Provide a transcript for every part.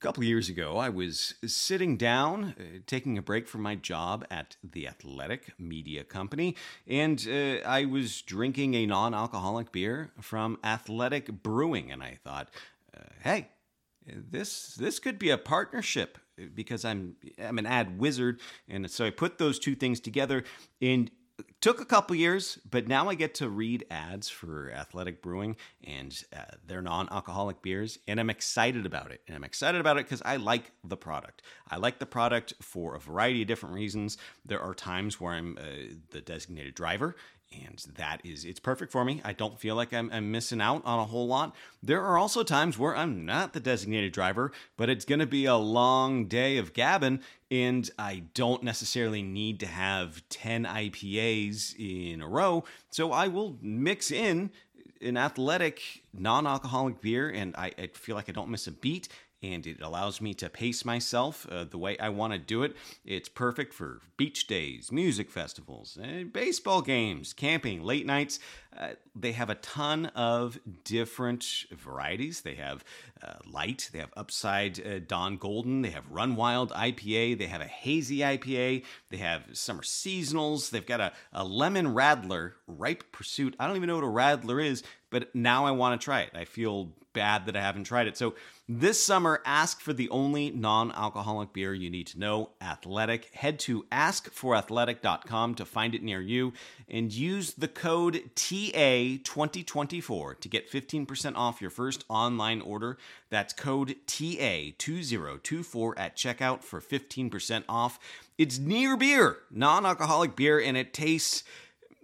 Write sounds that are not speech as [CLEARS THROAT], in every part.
A couple years ago, I was sitting down, uh, taking a break from my job at the Athletic Media Company, and uh, I was drinking a non alcoholic beer from Athletic Brewing, and I thought, uh, hey, this this could be a partnership because I'm I'm an ad wizard, and so I put those two things together, and took a couple years, but now I get to read ads for Athletic Brewing and uh, their non-alcoholic beers, and I'm excited about it. And I'm excited about it because I like the product. I like the product for a variety of different reasons. There are times where I'm uh, the designated driver, and that is it's perfect for me. I don't feel like I'm, I'm, missing out on a whole lot. There are also times where i'm not the designated driver but it's going to be a long day of gabbing and i don't necessarily need to have 10 ipas in a row. So i will mix in an athletic non-alcoholic beer and I, I feel like i don't miss a beat and it allows me to pace myself uh, the way I want to do it. It's perfect for beach days, music festivals, uh, baseball games, camping, late nights. Uh, they have a ton of different varieties. They have uh, light, they have upside uh, Dawn Golden, they have Run Wild IPA, they have a hazy IPA, they have summer seasonals, they've got a, a lemon radler, ripe pursuit. I don't even know what a radler is, but now I want to try it. I feel bad that I haven't tried it. So this summer, ask for the only non alcoholic beer you need to know Athletic. Head to askforathletic.com to find it near you and use the code TA2024 to get 15% off your first online order. That's code TA2024 at checkout for 15% off. It's near beer, non alcoholic beer, and it tastes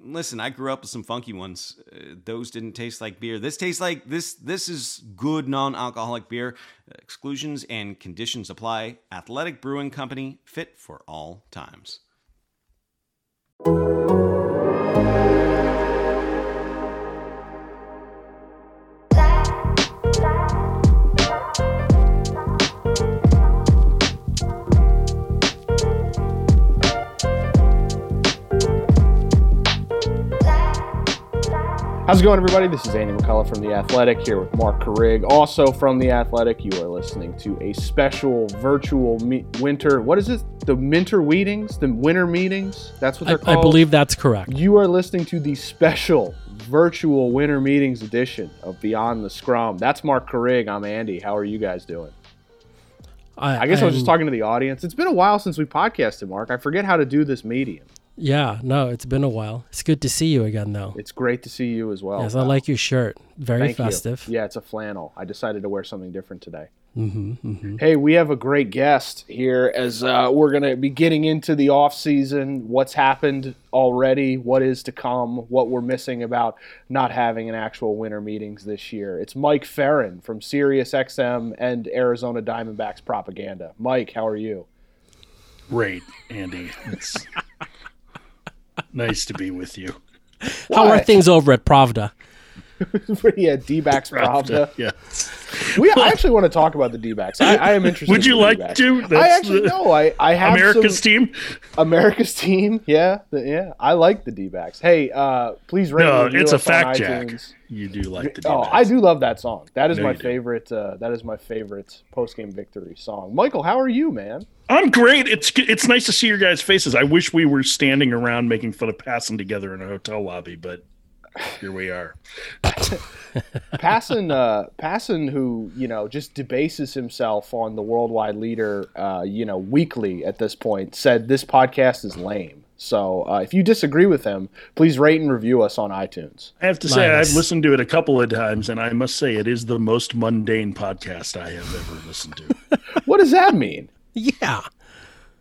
listen, I grew up with some funky ones. Uh, those didn't taste like beer. This tastes like this. This is good non-alcoholic beer. exclusions and conditions apply. Athletic Brewing Company, fit for all times. How's it going, everybody? This is Andy McCullough from The Athletic here with Marc Carig, also from The Athletic. You are listening to a special virtual me- winter. What is it? The winter meetings? The winter meetings? That's what they're I, called. I believe that's correct. You are listening to the special virtual winter meetings edition of Beyond the Scrum. That's Marc Carig. I'm Andy. How are you guys doing? I, I guess I'm, I was just talking to the audience. It's been a while since we podcasted, Mark. I forget how to do this medium. Yeah, no, it's been a while. It's good to see you again, though. It's great to see you as well. Yes, I like your shirt. Very Thank festive. You. Yeah, it's a flannel. I decided to wear something different today. Mm-hmm, mm-hmm. Hey, we have a great guest here as uh, we're going to be getting into the off season. What's happened already? What is to come? What we're missing about not having an actual winter meetings this year? It's Mike Ferrin from SiriusXM and Arizona Diamondbacks propaganda. Mike, how are you? Great, Andy. It's nice to be with you. How are things over at Pravda? [LAUGHS] yeah, D-backs Pravda. Yeah. We I actually want to talk about the D-backs. I, I am interested. Would you in like D-backs. to? That's I actually know. I I have America's some, team. America's team. Yeah, the, yeah. I like the D-backs. Hey, uh, please rate. No, review it's a fact, on Jack. iTunes. You do like the D-backs. Oh, I do love that song. That is No, my favorite. Uh, that is my favorite post-game victory song. Michael, how are you, man? I'm great. It's it's nice to see your guys' faces. I wish we were standing around making fun of Passan together in a hotel lobby, but here we are. [LAUGHS] Passan, uh, Passan, who you know just debases himself on the worldwide leader, uh, you know, weekly at this point, said this podcast is lame. So uh, if you disagree with him, please rate and review us on iTunes. I have to say, Nice. I've listened to it a couple of times, and I must say, it is the most mundane podcast I have ever listened to. [LAUGHS] What does that mean? Yeah.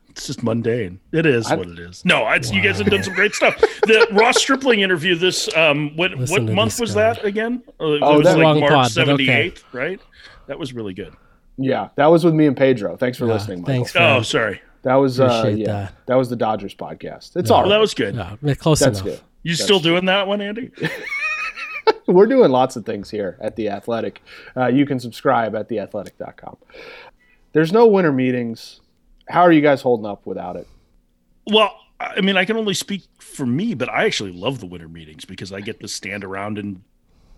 It's just mundane. It is what it is. No, it's, you guys have done some great stuff. The Ross Stripling interview. This um, what Listen what month was guy. that again? Uh, Oh, it was that- like Wrong March pod, but seventy okay. right? That was really good. Yeah, that was with me and Pedro. Thanks for Yeah, listening, Michael. thanks. Oh, sorry. That was uh, yeah, that. that. was the Dodgers podcast. It's Yeah. all Well, that was good. Yeah, close That's enough. good. You still doing that one, Andy? [LAUGHS] We're doing lots of things here at The Athletic. Uh, you can subscribe at theathletic.com. There's no winter meetings. How are you guys holding up without it? Well, I mean, I can only speak for me, but I actually love the winter meetings because I get to stand around and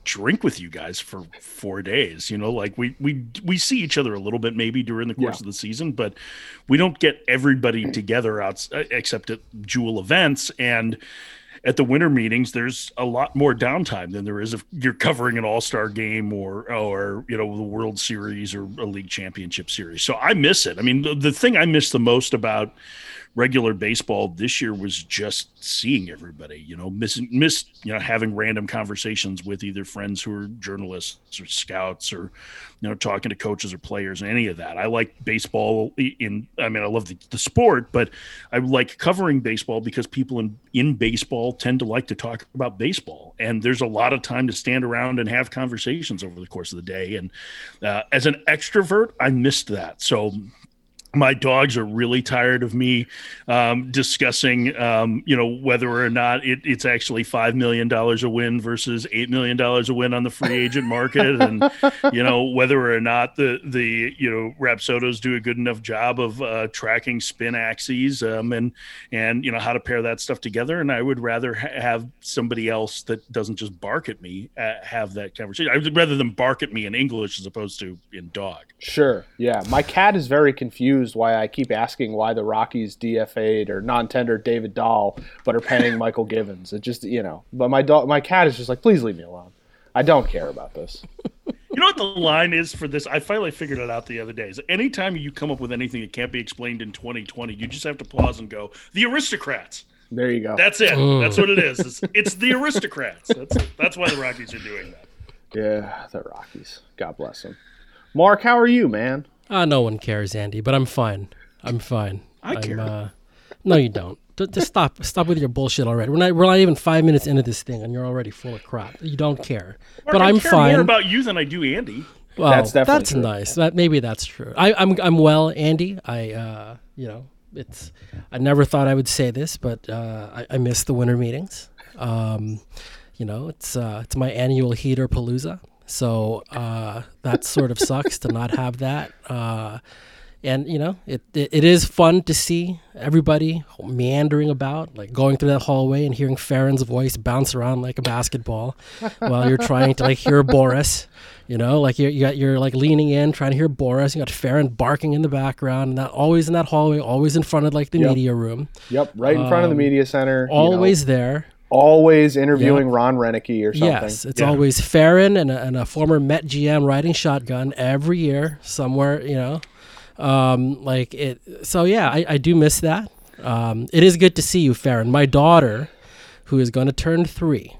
drink with you guys for four days. You know, like we we we see each other a little bit maybe during the course Yeah. of the season, but we don't get everybody mm. together out uh, except at jewel events and at the winter meetings there's a lot more downtime than there is if you're covering an all-star game or or you know the world series or a league championship series so i miss it i mean the, the thing i miss the most about regular baseball this year was just seeing everybody you know missing miss you know having random conversations with either friends who are journalists or scouts or you know talking to coaches or players and any of that. I like baseball in i mean i love the, the sport but i like covering baseball because people in in baseball tend to like to talk about baseball. And there's a lot of time to stand around and have conversations over the course of the day. And uh, as an extrovert i missed that. So my dogs are really tired of me um, discussing, um, you know, whether or not it, it's actually five million dollars a win versus eight million dollars a win on the free agent market, and you know whether or not the the you know Rapsodos do a good enough job of uh, tracking spin axes um, and and you know how to pair that stuff together. And I would rather ha- have somebody else that doesn't just bark at me uh, have that conversation. I would rather than bark at me in English as opposed to in dog. Sure. Yeah. My cat is very confused why I keep asking why the Rockies DFA'd or non-tendered David Dahl, but are paying Mychal Givens. It just, you know, but my dog, my cat is just like, please leave me alone. I don't care about this. You know what the line is for this? I finally figured it out the other day. Is anytime you come up with anything that can't be explained in 2020, you just have to pause and go, "The aristocrats." There you go. That's it. Mm. That's what it is. It's, it's the aristocrats. That's that's why the Rockies are doing that. yeah, the Rockies. God bless them. Mark, how are you, man? Uh, no one cares, Andy, but I'm fine. I'm fine. I I'm, care. Uh, no, you don't. Just stop. Stop with your bullshit already. We're not. We're not even five minutes into this thing, and you're already full of crap. You don't care. Mark, but I'm I'm care fine. more about you than I do Andy. Well, That's definitely that's true. nice. That maybe that's true. I, I'm I'm well, Andy. I uh, you know, it's. I never thought I would say this, but uh, I, I miss the winter meetings. Um, you know, it's uh, it's my annual heater palooza, so uh, that sort of sucks to not have that. Uh, and you know, it, it it is fun to see everybody meandering about, like going through that hallway and hearing Ferrin's voice bounce around like a basketball, [LAUGHS] while you're trying to like hear Boris. You know, like you're, you got you're like leaning in, trying to hear Boris. You got Ferrin barking in the background, and that always in that hallway, always in front of like the Yep. media room, Yep, right in front of the Um, media center. you know, always there. Always interviewing Ron Renicky or something. Yes, it's Yeah. always Ferrin and a, and a former Met GM riding shotgun every year somewhere. You know, um, like it. So yeah, I, I do miss that. Um, it is good to see you, Ferrin. My daughter, who is going to turn three.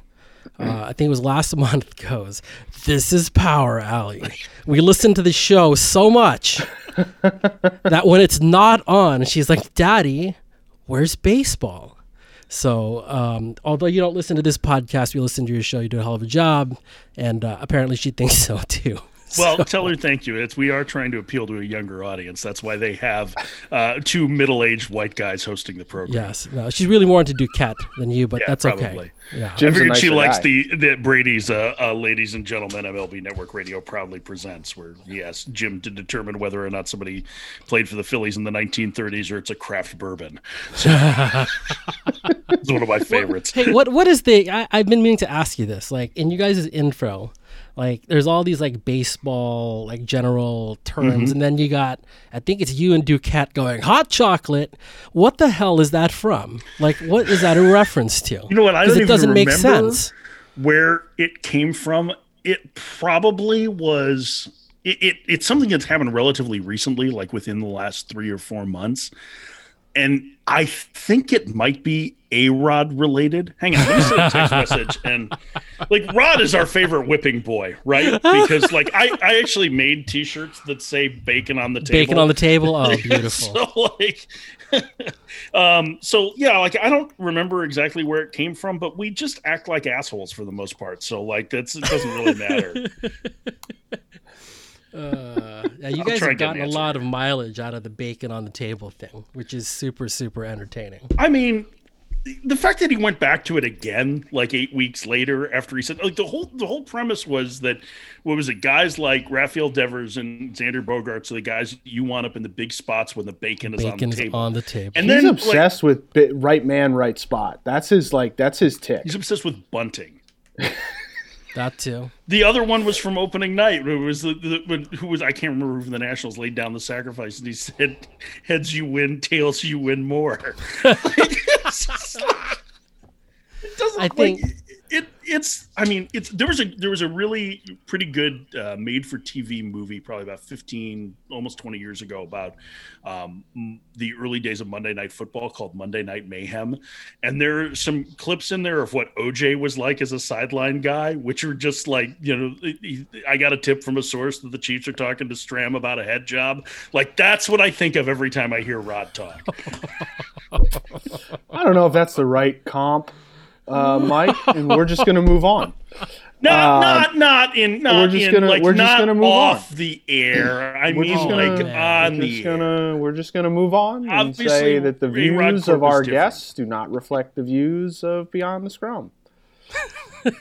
Uh, I think it was last [LAUGHS] month. Goes, this is Power Alley. We listen to the show so much [LAUGHS] that when it's not on, she's like, "Daddy, where's baseball?" So, um, although you don't listen to this podcast, we listen to your show. You do a hell of a job, and uh, apparently she thinks [LAUGHS] so too. [LAUGHS] Well, tell her thank you. It's we are trying to appeal to a younger audience. That's why they have uh, two middle-aged white guys hosting the program. Yes, no, she's really more into Duquette than you, but Yeah, that's probably. okay. Yeah, I Jim's a figured she nicer likes guy. the that Brady's uh, uh, "Ladies and Gentlemen MLB Network Radio" proudly presents, where he asks Jim to determine whether or not somebody played for the Phillies in the 1930s or it's a craft bourbon. So, [LAUGHS] it's one of my favorites. hey, what what is the? I, I've been meaning to ask you this. Like in you guys' intro, like there's all these like baseball like general terms, Mm-hmm. and then you got I think it's you and Duquette going hot chocolate. What the hell is that from? Like what is that a reference to? You know what? i don't it doesn't make sense. where it came from. It probably was. It, it it's something that's happened relatively recently, like within the last three or four months, and I think it might be a Rod related. Hang on, let me send a text [LAUGHS] message. And like Rod is our favorite whipping boy, right? Because like I I actually made T-shirts that say bacon on the table. Bacon on the table. [LAUGHS] Oh, beautiful. so like [LAUGHS] um so yeah like i don't remember exactly where it came from but we just act like assholes for the most part so like that's it doesn't really matter Uh, yeah, you [LAUGHS] guys have and an gotten a lot of mileage out of the bacon on the table thing, which is super, super entertaining. i mean the fact that he went back to it again like eight weeks later after he said like the whole the whole premise was that what was it guys like Rafael Devers and Xander Bogaerts are the guys you want up in the big spots when the bacon is on the Bacon's table on the table. and He's then like, obsessed with right man, right spot. That's his like. That's his tick. he's obsessed with bunting [LAUGHS] That too. The other one was from opening night. It was the, the when, who was I can't remember who the Nationals laid down the sacrifice, and he said, "Heads you win, tails you win more." [LAUGHS] it doesn't. I think like. It's. I mean, it's. There was a there was a really pretty good uh, made for TV movie probably about fifteen, almost twenty years ago about um, the early days of Monday Night Football called Monday Night Mayhem, and there are some clips in there of what OJ was like as a sideline guy, which are just like you know, I got a tip from a source that the Chiefs are talking to Stram about a head job. Like that's what I think of every time I hear Rod talk. [LAUGHS] I don't know if that's the right comp uh, Mike, and we're just going to move on. [LAUGHS] Not, uh, not, not in, not we're just in, gonna, like, we're just gonna move off on. the air. I We're mean, just gonna- like on we're the just gonna, we're just gonna move on and Obviously, say that the views of our different. guests do not reflect the views of Beyond the Scrum. That's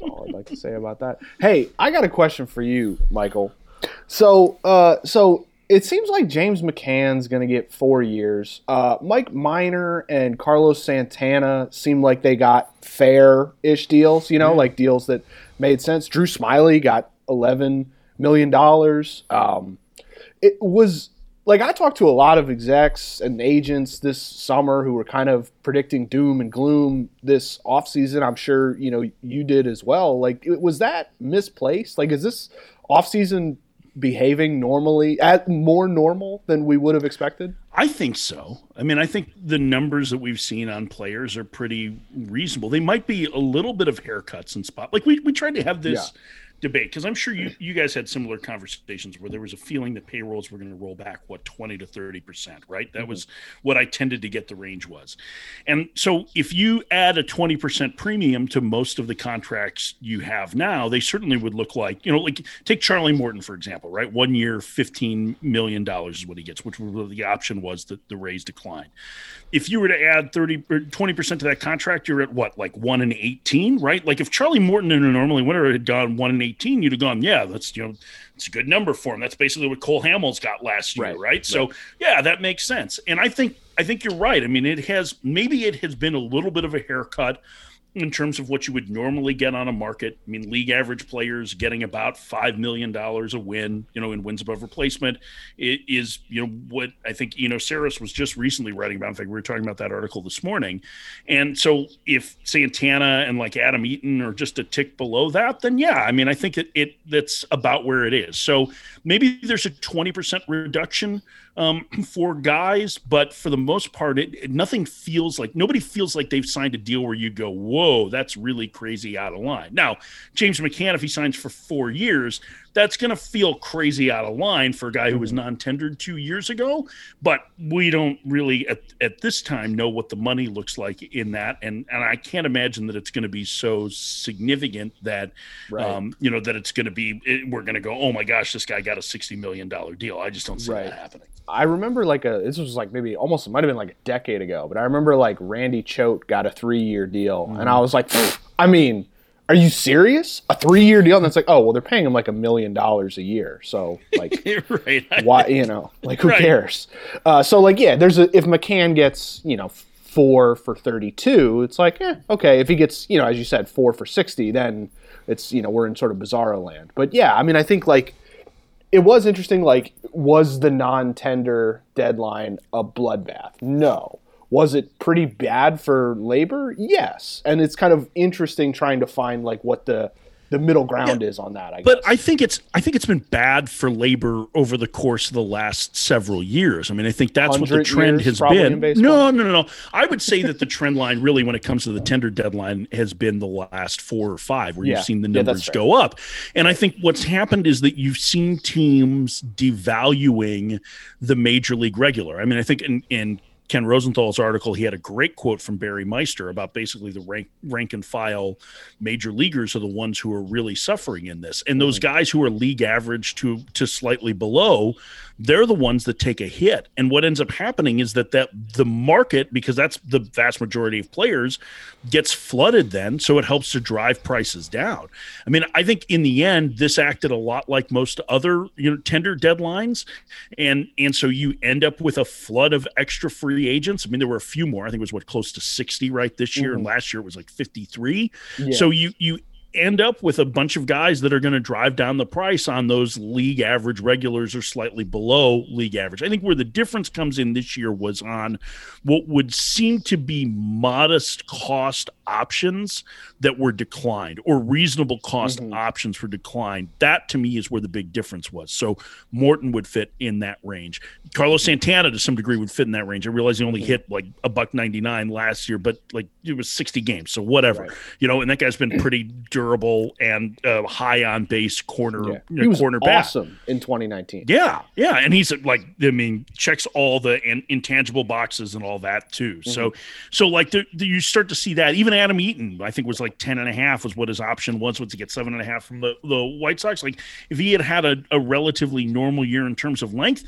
all I'd like to say about that. Hey, I got a question for you, Michael. So, uh, so it seems like James McCann's going to get four years. Uh, Mike Minor and Carlos Santana seem like they got fair-ish deals. You know, like deals that made sense. Drew Smyly got eleven million dollars. Um, it was like I talked to a lot of execs and agents this summer who were kind of predicting doom and gloom this offseason. I'm sure, you know, you did as well. Like was that misplaced? Like is this offseason behaving normally at more normal than we would have expected? I think so. I mean, I think the numbers that we've seen on players are pretty reasonable. They might be a little bit of haircuts and spot. Like we, we tried to have this debate because I'm sure you, you guys had similar conversations where there was a feeling that payrolls were going to roll back what 20 to 30 percent, right? That mm-hmm. was what I tended to get the range was. And so if you add a 20 percent premium to most of the contracts you have now, they certainly would look like, you know, like take Charlie Morton, for example, right? One year, $15 million is what he gets, which was the option was that the Rays declined. If you were to add 30 or 20% to that contract, you're at what, like one in 18, right? Like if Charlie Morton in a normally winner had gone one in 18, you'd have gone, yeah, that's, you know, it's a good number for him. That's basically what Cole Hamels got last year, Right, right? So yeah, that makes sense. And I think I think you're right. I mean, it has maybe it has been a little bit of a haircut in terms of what you would normally get on a market. I mean, league average players getting about five million dollars a win, you know, in wins above replacement. It is, you know, what I think Eno Sarris was just recently writing about. In fact, we were talking about that article this morning. And so if Santana and like Adam Eaton are just a tick below that, then yeah, I mean, I think it, it that's about where it is. So maybe there's a 20% reduction um, [CLEARS THROAT] for guys, but for the most part, it, it- nothing feels like nobody feels like they've signed a deal where you go, "Whoa, that's really crazy out of line." Now, James McCann, if he signs for four years, that's going to feel crazy out of line for a guy who was non-tendered two years ago. But we don't really at, at this time know what the money looks like in that, and and I can't imagine that it's going to be so significant that Right. um, you know that it's going to be it, we're going to go, "Oh my gosh, this guy got a sixty million dollar deal." I just don't see Right. that happening. I remember like a this was like maybe almost it might have been like a decade ago, but I remember like Randy Choate got a three year deal, and I was like, I mean, are you serious? A three year deal? And it's like, oh well, they're paying him like a million dollars a year, so like. [LAUGHS] right. Why you know like who Right. cares? Uh, so like yeah, there's a if McCann gets you know four for 32, it's like eh, okay. If he gets you know as you said four for 60, then it's you know we're in sort of bizarro land. But yeah, I mean I think like it was interesting. Like, was the non-tender deadline a bloodbath? No. Was it pretty bad for labor? Yes. And it's kind of interesting trying to find like what the the middle ground is on that. I guess. But I think it's I think it's been bad for labor over the course of the last several years. I mean, I think that's what the trend has been. No, no, no, no. I would say that the trend line really when it comes to the tender deadline has been the last 4 or 5 where Yeah. you've seen the numbers fair. go up. And I think what's happened is that you've seen teams devaluing the major league regular. I mean, I think in in Ken Rosenthal's article, he had a great quote from Barry Meister about basically the rank rank and file major leaguers are the ones who are really suffering in this. And those guys who are league average to to slightly below, they're the ones that take a hit. And what ends up happening is that that the market, because that's the vast majority of players, gets flooded then, so it helps to drive prices down. I mean, I think in the end, this acted a lot like most other you know tender deadlines, and and so you end up with a flood of extra free free agents. I mean, there were a few more. I think it was what close to 60 right this year, mm-hmm. and last year it was like 53. Yeah. So you you end up with a bunch of guys that are going to drive down the price on those league average regulars or slightly below league average. I think where the difference comes in this year was on what would seem to be modest cost options that were declined or reasonable cost mm-hmm. options for decline. That to me is where the big difference was. So Morton would fit in that range. Carlos Santana to some degree would fit in that range. I realize he only mm-hmm. hit like a buck 99 last year, but like it was 60 games. So whatever, right. you know, and that guy's been [CLEARS THROAT] pretty durable and uh, high on base corner, yeah. he was corner awesome in 2019. Yeah. Yeah. And he's like, I mean, checks all the in- intangible boxes and all that too. Mm-hmm. So, so like the, the, you start to see that even Adam Eaton, I think was like 10 and a half was what his option was once he get seven and a half from the, the White Sox. Like if he had had a, a relatively normal year in terms of length,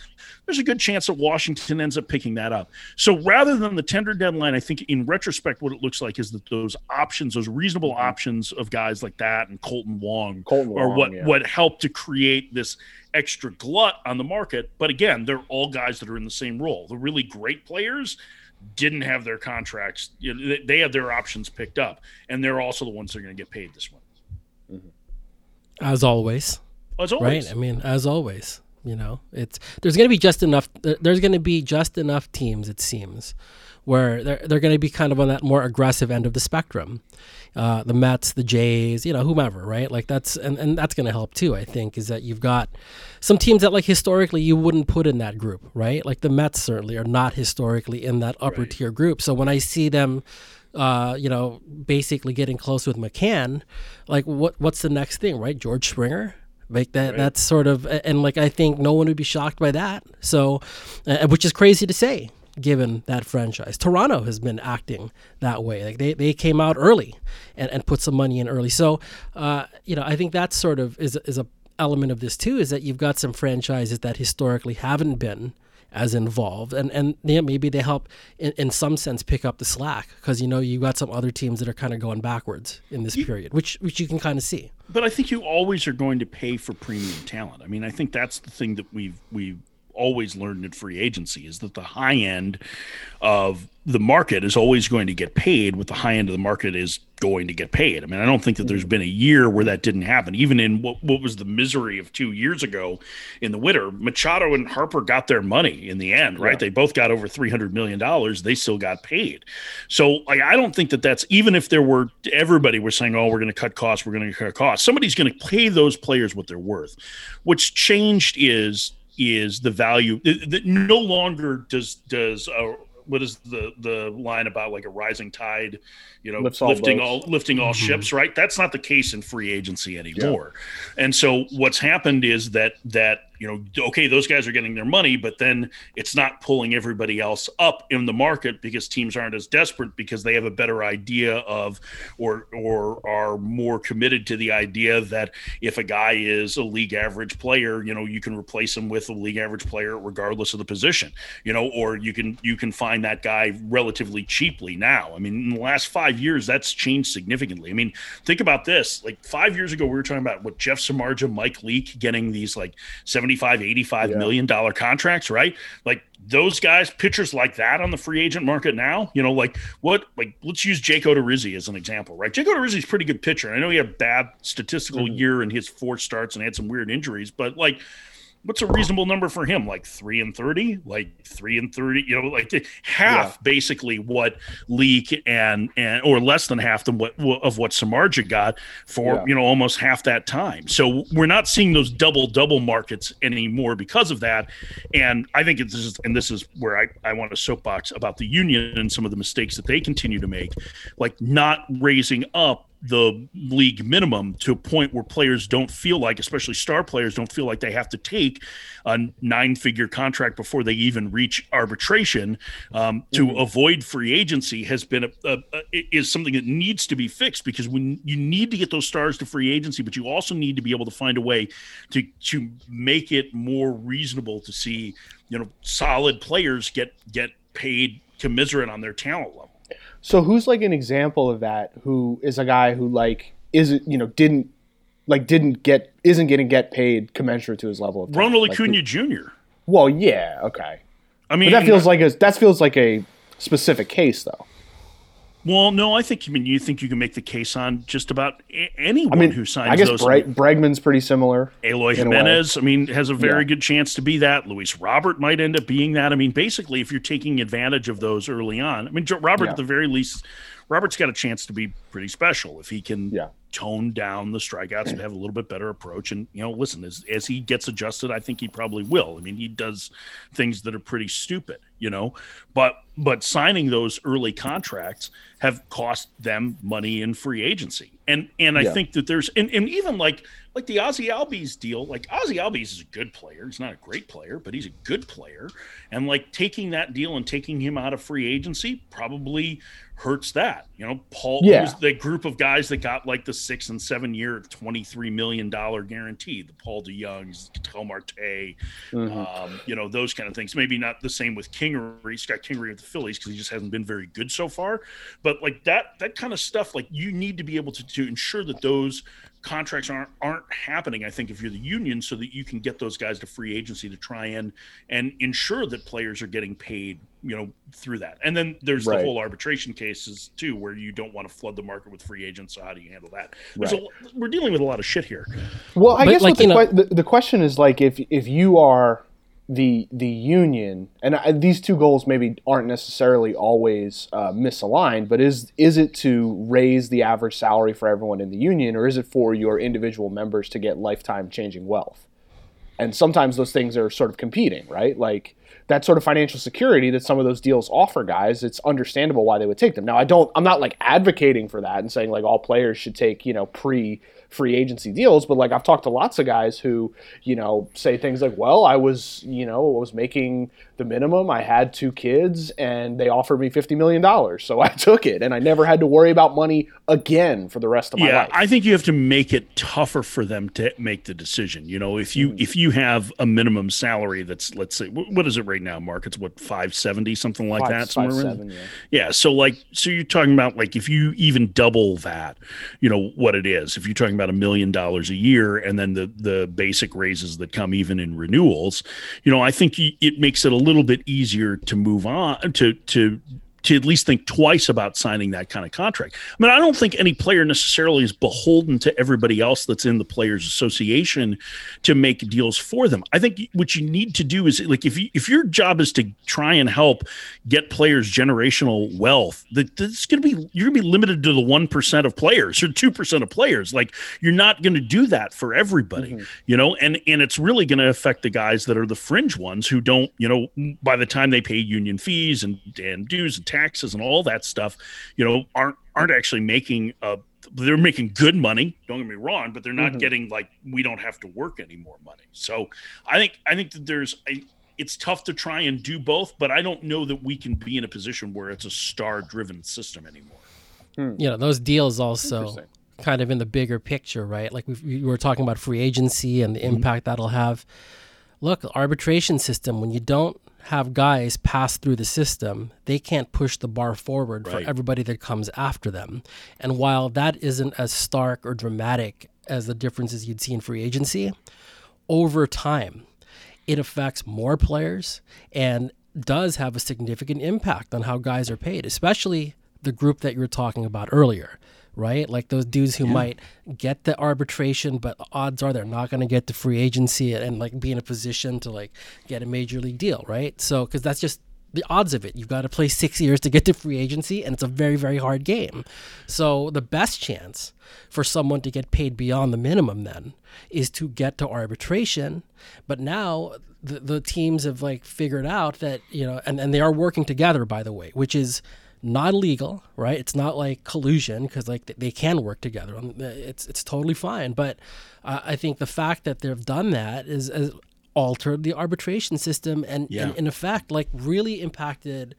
there's a good chance that Washington ends up picking that up. So rather than the tender deadline, I think in retrospect, what it looks like is that those options, those reasonable mm-hmm. options of guys like that and Kolten Wong, Kolten are what, yeah. what helped to create this extra glut on the market. But again, they're all guys that are in the same role. The really great players didn't have their contracts. You know, they had their options picked up, and they're also the ones that are going to get paid this one. Mm-hmm. As always. As always. Right. I mean, as always. You know, it's there's going to be just enough. There's going to be just enough teams, it seems, where they're they're going to be kind of on that more aggressive end of the spectrum. Uh, the Mets, the Jays, you know, whomever, right? Like that's and, and that's going to help too. I think is that you've got some teams that like historically you wouldn't put in that group, right? Like the Mets certainly are not historically in that upper right. tier group. So when I see them uh, you know, basically getting close with McCann, like what what's the next thing, right? George Springer, like that right. that's sort of and like I think no one would be shocked by that. So uh, which is crazy to say given that franchise. Toronto has been acting that way. Like they, they came out early and, and put some money in early. So uh, you know, I think that sort of is is a element of this too, is that you've got some franchises that historically haven't been as involved. And and yeah, maybe they help in, in some sense pick up the slack because you know you got some other teams that are kind of going backwards in this you, period which which you can kind of see. But i think you always are going to pay for premium talent. I mean i think that's the thing that we've we've always learned in free agency is that the high end of the market is always going to get paid what the high end of the market is going to get paid. I mean, I don't think that there's mm-hmm. been a year where that didn't happen. Even in what, what was the misery of two years ago in the winter, Machado and Harper got their money in the end, right? Yeah. They both got over $300 million. They still got paid. So like, I don't think that that's, even if there were, everybody was saying, oh, we're going to cut costs, we're going to cut costs. Somebody's going to pay those players what they're worth. What's changed is is the value that no longer does does a, what is the the line about like a rising tide, you know, Lifts lifting all, all lifting all mm-hmm. ships, right? That's not the case in free agency anymore. Yeah. And so what's happened is that that you know, okay, those guys are getting their money, but then it's not pulling everybody else up in the market because teams aren't as desperate because they have a better idea of or or are more committed to the idea that if a guy is a league average player, you know, you can replace him with a league average player regardless of the position, you know, or you can you can find that guy relatively cheaply now. I mean, in the last 5 years that's changed significantly. I mean, think about this. Like 5 years ago we were talking about what Jeff Samardzija, Mike Leake getting these like 75 85 yeah. million dollar contracts right like those guys pitchers like that on the free agent market now you know like what like let's use Jake Odorizzi as an example right Jake Odorizzi is a pretty good pitcher I know he had a bad statistical mm-hmm. year in his four starts and had some weird injuries but like what's a reasonable number for him? Like three and thirty, like three and thirty. You know, like half yeah. basically what Leake and and or less than half than what of what Samardzija got for yeah. you know almost half that time. So we're not seeing those double double markets anymore because of that. And I think it's just, and this is where I I want to soapbox about the union and some of the mistakes that they continue to make, like not raising up the league minimum to a point where players don't feel like, especially star players, don't feel like they have to take a nine figure contract before they even reach arbitration um, to mm-hmm. avoid free agency has been a, a, a, is something that needs to be fixed because when you need to get those stars to free agency, but you also need to be able to find a way to to make it more reasonable to see you know solid players get get paid commensurate on their talent level. So who's like an example of that? Who is a guy who like isn't you know didn't like didn't get isn't getting get paid commensurate to his level of talent. Ronald Acuna like, Jr. Well, yeah, okay. I mean, But that feels like a that feels like a specific case though. Well, no, I think. I mean, you think you can make the case on just about a- anyone I mean, who signs I guess those. Bre- Bregman's pretty similar. Eloy in. Jimenez, I mean, has a very Yeah. good chance to be that. Luis Robert might end up being that. I mean, basically, if you're taking advantage of those early on, I mean, Robert Yeah. at the very least, Robert's got a chance to be pretty special if he can Yeah. tone down the strikeouts and have a little bit better approach. And you know, listen, as as he gets adjusted, I think he probably will. I mean, he does things that are pretty stupid, you know, but but signing those early contracts have cost them money in free agency. And and I Yeah. think that there's and, and even like like the Ozzie Albies deal, like Ozzie Albies is a good player. He's not a great player, but he's a good player. And like taking that deal and taking him out of free agency probably hurts that. You know, Paul Yeah. was the group of guys that got like the six and seven year, $23 million guarantee, the Paul DeJongs, Kel Marte, Mhm. um, you know, those kind of things. Maybe not the same with Kingery, Scott Kingery with the Phillies because he just hasn't been very good so far. But like that, that kind of stuff, like you need to be able to, to ensure that those contracts aren't aren't happening. I think if you're the union, so that you can get those guys to free agency to try and and ensure that players are getting paid, you know, through that. And then there's Right. the whole arbitration cases too, where you don't want to flood the market with free agents. So how do you handle that? Right. a, we're dealing with a lot of shit here. Well, I But, guess like, what the, you know- que- the the question is like if if you are the the union, and I, these two goals maybe aren't necessarily always uh, misaligned, but is is it to raise the average salary for everyone in the union, or is it for your individual members to get lifetime changing wealth? And sometimes those things are sort of competing, right? Like that sort of financial security that some of those deals offer guys, it's understandable why they would take them. Now, I don't, I'm not like advocating for that and saying like all players should take, you know, pre free agency deals, but like I've talked to lots of guys who, you know, say things like, well, I was, you know, I was making the minimum, I had two kids, and they offered me $50 million. So I [LAUGHS] took it, and I never had to worry about money again for the rest of my yeah life. i think you have to make it tougher for them to make the decision you know if you Mm-hmm. if you have a minimum salary that's let's say what is it right now mark it's what 570 something like Five- that five, somewhere in- seven, yeah. yeah so like so you're talking about like if you even double that you know what it is if you're talking about a million dollars a year and then the the basic raises that come even in renewals you know i think it makes it a little bit easier to move on to to to at least think twice about signing that kind of contract. I mean, I don't think any player necessarily is beholden to everybody else that's in the players association to make deals for them. I think what you need to do is like if you if your job is to try and help get players generational wealth, that that's going to be you're going to be limited to the 1% of players or 2% of players. Like you're not going to do that for everybody, mm-hmm. you know? And and it's really going to affect the guys that are the fringe ones who don't, you know, by the time they pay union fees and and dues and taxes and all that stuff, you know, aren't aren't actually making a they're making good money. Don't get me wrong but they're not Mhm. getting like we don't have to work any more money. So i think i think that there's a it's tough to try and do both but i don't know that we can be in a position where it's a star driven system anymore. Hmm. You know those deals also kind of in the bigger picture right? Like we've, we were talking about free agency and the mm-hmm. impact that'll have. Look arbitration system when you don't have guys pass through the system they can't push the bar forward for everybody that comes after them. And while that isn't as stark or dramatic as the differences you'd see in free agency over time it affects more players and does have a significant impact on how guys are paid, especially the group that you were talking about earlier, right? Like those dudes who might get the arbitration, but odds are they're not going to get the free agency and, and like be in a position to like get a major league deal, right? So, because that's just the odds of it. You've got to play six years to get to free agency, and it's a very, very hard game. So, the best chance for someone to get paid beyond the minimum then is to get to arbitration. But now the, the teams have like figured out that, you know, and, and they are working together, by the way, which is not illegal, right? It's not like collusion because like they can work together. Um, It's it's totally fine. But uh, I think the fact that they've done that is, is altered the arbitration system and, Yeah. and in effect like really impacted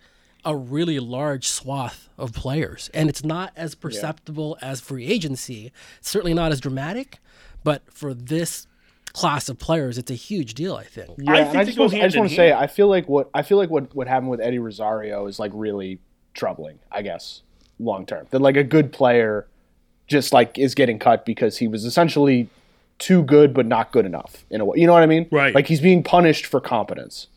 a really large swath of players and it's not as perceptible as free agency certainly not as dramatic but for this class of players it's a huge deal i think Yeah, I think I just, want, just want to say. I feel like what I feel like what what happened with Eddie Rosario is like really troubling. I guess long term that like a good player just like is getting cut because he was essentially too good but not good enough in a way. You know what I mean? Right. Like he's being punished for competence.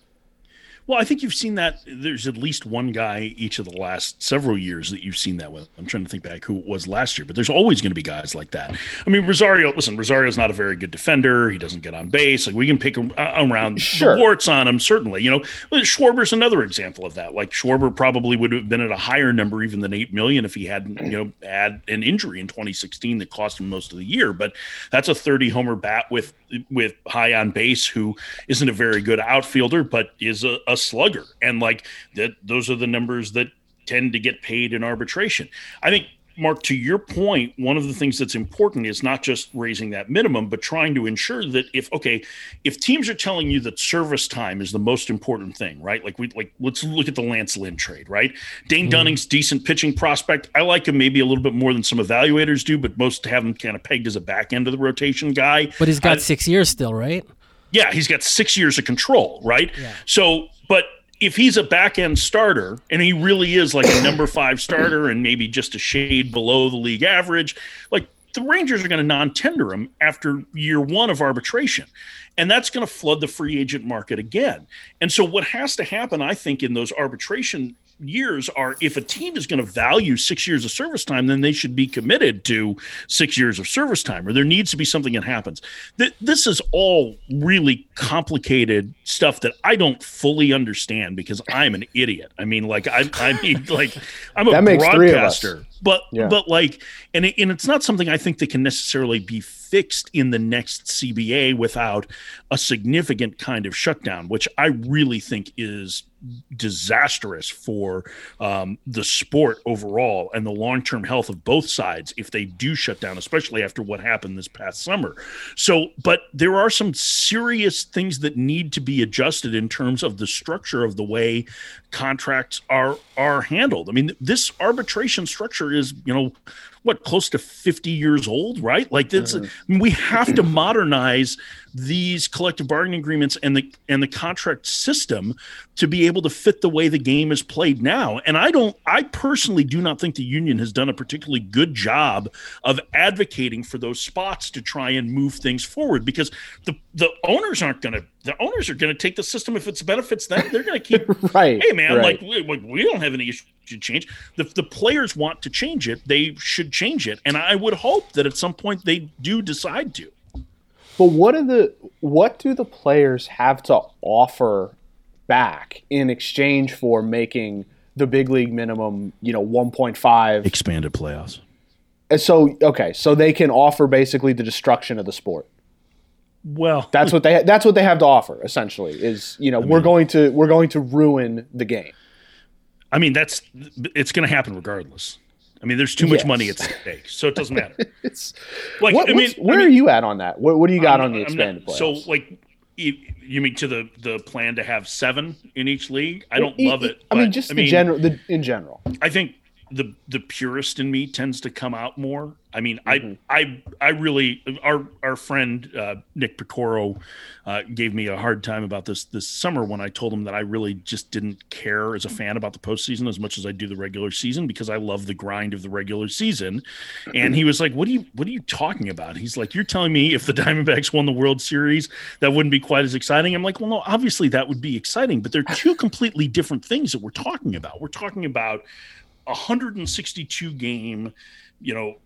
Well, I think you've seen that. There's at least one guy each of the last several years that you've seen that with. I'm trying to think back who it was last year, but there's always going to be guys like that. I mean, Rosario. Listen, Rosario's not a very good defender. He doesn't get on base. Like we can pick uh, around sure. warts on him. Certainly, you know, Schwarber's another example of that. Like Schwarber probably would have been at a higher number even than eight million if he hadn't, you know, had an injury in 2016 that cost him most of the year. But that's a 30 homer bat with with high on base who isn't a very good outfielder, but is a, a slugger. And like that, those are the numbers that tend to get paid in arbitration. I think Mark, to your point, one of the things that's important is not just raising that minimum, but trying to ensure that if okay, if teams are telling you that service time is the most important thing, right? Like we like let's look at the Lance Lynn trade, right? Dane mm-hmm. Dunning's decent pitching prospect. I like him maybe a little bit more than some evaluators do, but most have him kind of pegged as a back end of the rotation guy. But he's got uh, six years still, right? Yeah, he's got six years of control, right? Yeah. So, but if he's a back end starter and he really is like a [COUGHS] number five starter and maybe just a shade below the league average, like the Rangers are going to non tender him after year one of arbitration. And that's going to flood the free agent market again. And so, what has to happen, I think, in those arbitration years are if a team is going to value six years of service time, then they should be committed to six years of service time, or there needs to be something that happens. Th- this is all really complicated stuff that I don't fully understand because I'm an idiot. I mean, like I, I mean, like I'm a broadcaster, but yeah. but like, and it, and it's not something I think that can necessarily be fixed in the next CBA without a significant kind of shutdown, which I really think is disastrous for um, the sport overall and the long term health of both sides if they do shut down, especially after what happened this past summer. So, but there are some serious things that need to be adjusted in terms of the structure of the way contracts are are handled. I mean, this arbitration structure is, you know, what close to 50 years old, right? Like this, mm-hmm. we have to modernize these collective bargaining agreements and the and the contract system to be able to fit the way the game is played now. And I don't I personally do not think the union has done a particularly good job of advocating for those spots to try and move things forward because the the owners aren't going to the owners are going to take the system if it benefits them. They're going to keep [LAUGHS] right. Hey man, right. like we, we don't have any issue to change. The the players want to change it. They should change it, and I would hope that at some point they do decide to. But what are the what do the players have to offer back in exchange for making the big league minimum, you know, 1.5 expanded playoffs? And so okay, so they can offer basically the destruction of the sport. Well, that's what they that's what they have to offer essentially is, you know, I we're going to we're going to ruin the game. I mean, that's it's going to happen regardless. I mean, there's too much yes. money at stake, so it doesn't matter. [LAUGHS] it's like what, I mean, where I mean, are you at on that? What, what do you got I'm, on the expanded not, So, like, you mean to the the plan to have seven in each league? I don't love it. I mean, just I mean, general. The, in general, I think the the purist in me tends to come out more. I mean, mm-hmm. I I I really our our friend uh, Nick Piecoro uh, gave me a hard time about this this summer when I told him that I really just didn't care as a fan about the postseason as much as I do the regular season because I love the grind of the regular season. And he was like, "What are you What are you talking about?" He's like, "You're telling me if the [LAUGHS] Diamondbacks won the World Series, that wouldn't be quite as exciting." I'm like, "Well, no, obviously that would be exciting, but they're two completely different things that we're talking about. We're talking about." 162 game, you know,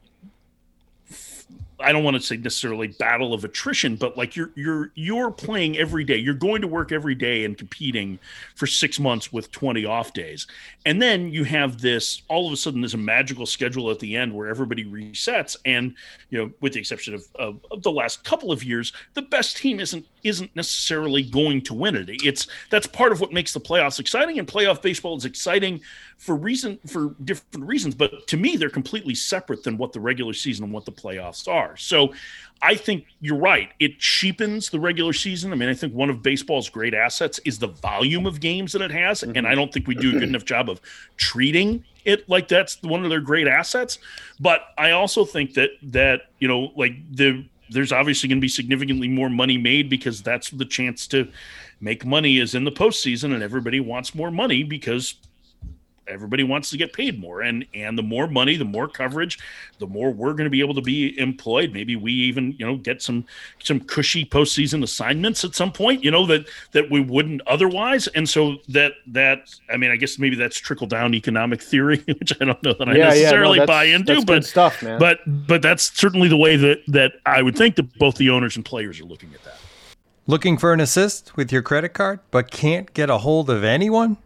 I don't want to say necessarily battle of attrition, but like you're you're you're playing every day. You're going to work every day and competing for six months with 20 off days. And then you have this all of a sudden there's a magical schedule at the end where everybody resets. And you know, with the exception of, of, of the last couple of years, the best team isn't isn't necessarily going to win it. It's that's part of what makes the playoffs exciting, and playoff baseball is exciting for reason for different reasons. But to me, they're completely separate than what the regular season and what the playoffs are. So I think you're right. It cheapens the regular season. I mean, I think one of baseball's great assets is the volume of games that it has, mm-hmm. and I don't think we do a good enough job of treating it like that's one of their great assets. But I also think that that you know, like the there's obviously going to be significantly more money made because that's the chance to make money is in the postseason, and everybody wants more money because everybody wants to get paid more. And and the more money the more coverage the more we're going to be able to be employed. Maybe we even you know get some some cushy postseason assignments at some point you know that that we wouldn't otherwise. And so that that i mean i guess maybe that's trickle down economic theory [LAUGHS] which i don't know that i necessarily yeah, no, buy into but stuff man. but but that's certainly the way that that i would think that both the owners and players are looking at that. Looking for an assist with your credit card but can't get a hold of anyone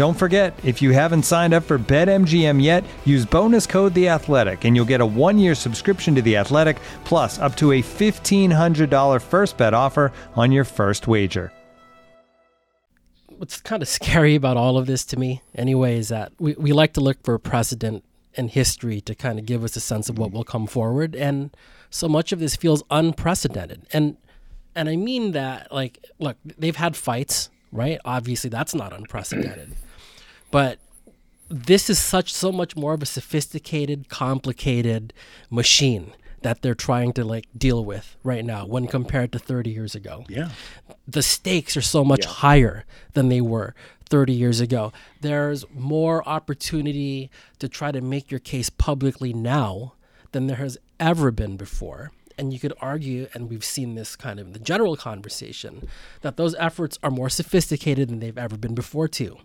Don't forget, if you haven't signed up for BetMGM yet, use bonus code The Athletic, and you'll get a one-year subscription to The Athletic, plus up to a $1,500 first bet offer on your first wager. What's kind of scary about all of this to me, anyway, is that we, we like to look for precedent and history to kind of give us a sense of what will come forward, and so much of this feels unprecedented. And and I mean that, like, look, they've had fights, right? Obviously, that's not unprecedented. But this is such so much more of a sophisticated, complicated machine that they're trying to like deal with right now when compared to 30 years ago. Yeah. The stakes are so much yeah. higher than they were 30 years ago. There's more opportunity to try to make your case publicly now than there has ever been before and you could argue, and we've seen this kind of in the general conversation, that those efforts are more sophisticated than they've ever been before too.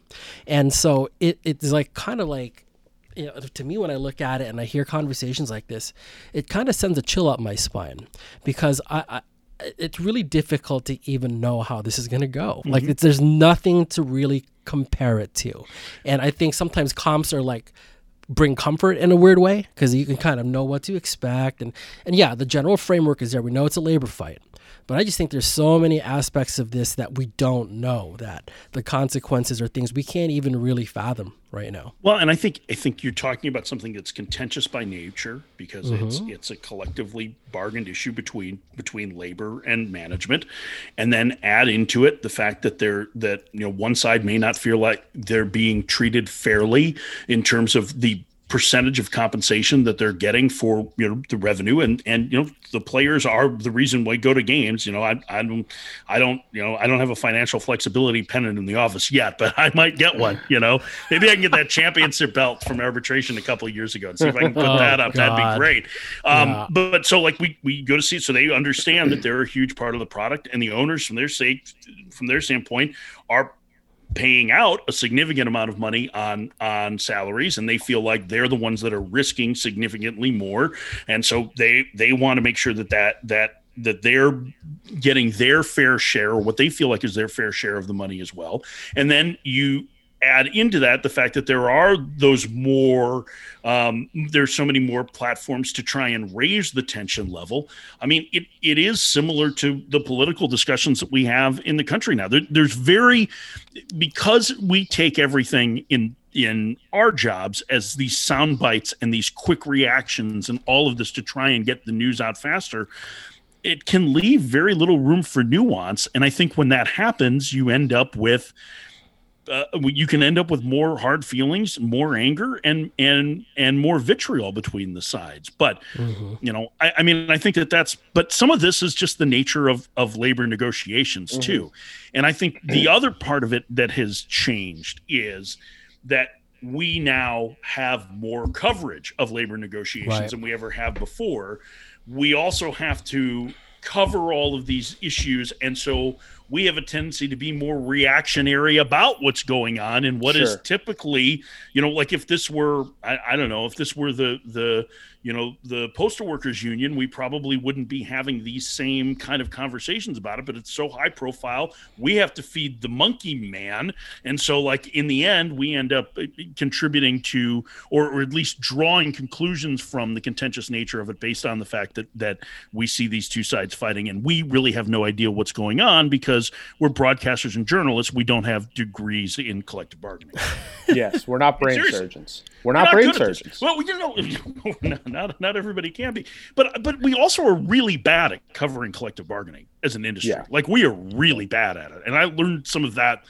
And so it, it's like kind of like you know, to me, when I look at it and I hear conversations like this, it kind of sends a chill up my spine because I, I it's really difficult to even know how this is going to go. Mm-hmm. Like, there's nothing to really compare it to, and I think sometimes comps are like bring comfort in a weird way because you can kind of know what to expect. And and yeah the general framework is there. We know it's a labor fight but i just think there's so many aspects of this that we don't know that the consequences are things we can't even really fathom right now well and i think i think you're talking about something that's contentious by nature because mm-hmm. it's it's a collectively bargained issue between between labor and management and then add into it the fact that they're that you know one side may not feel like they're being treated fairly in terms of the percentage of compensation that they're getting for you know the revenue and and you know the players are the reason why go to games you know I, I don't I don't you know I don't have a financial flexibility pennant in the office yet but [LAUGHS] I might get one you know maybe I can get that championship belt from arbitration a couple of years ago and see if I can put [LAUGHS] oh, that up God. that'd be great um, yeah. but, but so like we we go to see so they understand that they're a huge part of the product and the owners from their sake from their standpoint are paying out a significant amount of money on on salaries and they feel like they're the ones that are risking significantly more. And so they they want to make sure that that that that they're getting their fair share or what they feel like is their fair share of the money as well. And then you add into that the fact that there are those more um, there's so many more platforms to try and raise the tension level. I mean it, it is similar to the political discussions that we have in the country now. There, there's very because we take everything in in our jobs as these sound bites and these quick reactions and all of this to try and get the news out faster it can leave very little room for nuance. And i think when that happens you end up with uh, you can end up with more hard feelings, more anger, and and and more vitriol between the sides. But mm-hmm. you know, I, I, mean, I think that that's. But some of this is just the nature of of labor negotiations mm-hmm. too, and I think the other part of it that has changed is that we now have more coverage of labor negotiations right. than we ever have before. We also have to cover all of these issues, and so we have a tendency to be more reactionary about what's going on and what sure. is typically, you know, like if this were, I, I, don't know, if this were the the you know the postal workers union we probably wouldn't be having these same kind of conversations about it but it's so high profile. We have to feed the monkey man. And so like in the end we end up uh, contributing to or, or at least drawing conclusions from the contentious nature of it based on the fact that that we see these two sides fighting and we really have no idea what's going on because we're broadcasters and journalists we don't have degrees in collective bargaining [LAUGHS] yes we're not brain surgeons we're not, we're not brain surgeons well you know [LAUGHS] not not everybody can be. But but we also are really bad at covering collective bargaining as an industry. Yeah. Like we are really bad at it. And I learned some of that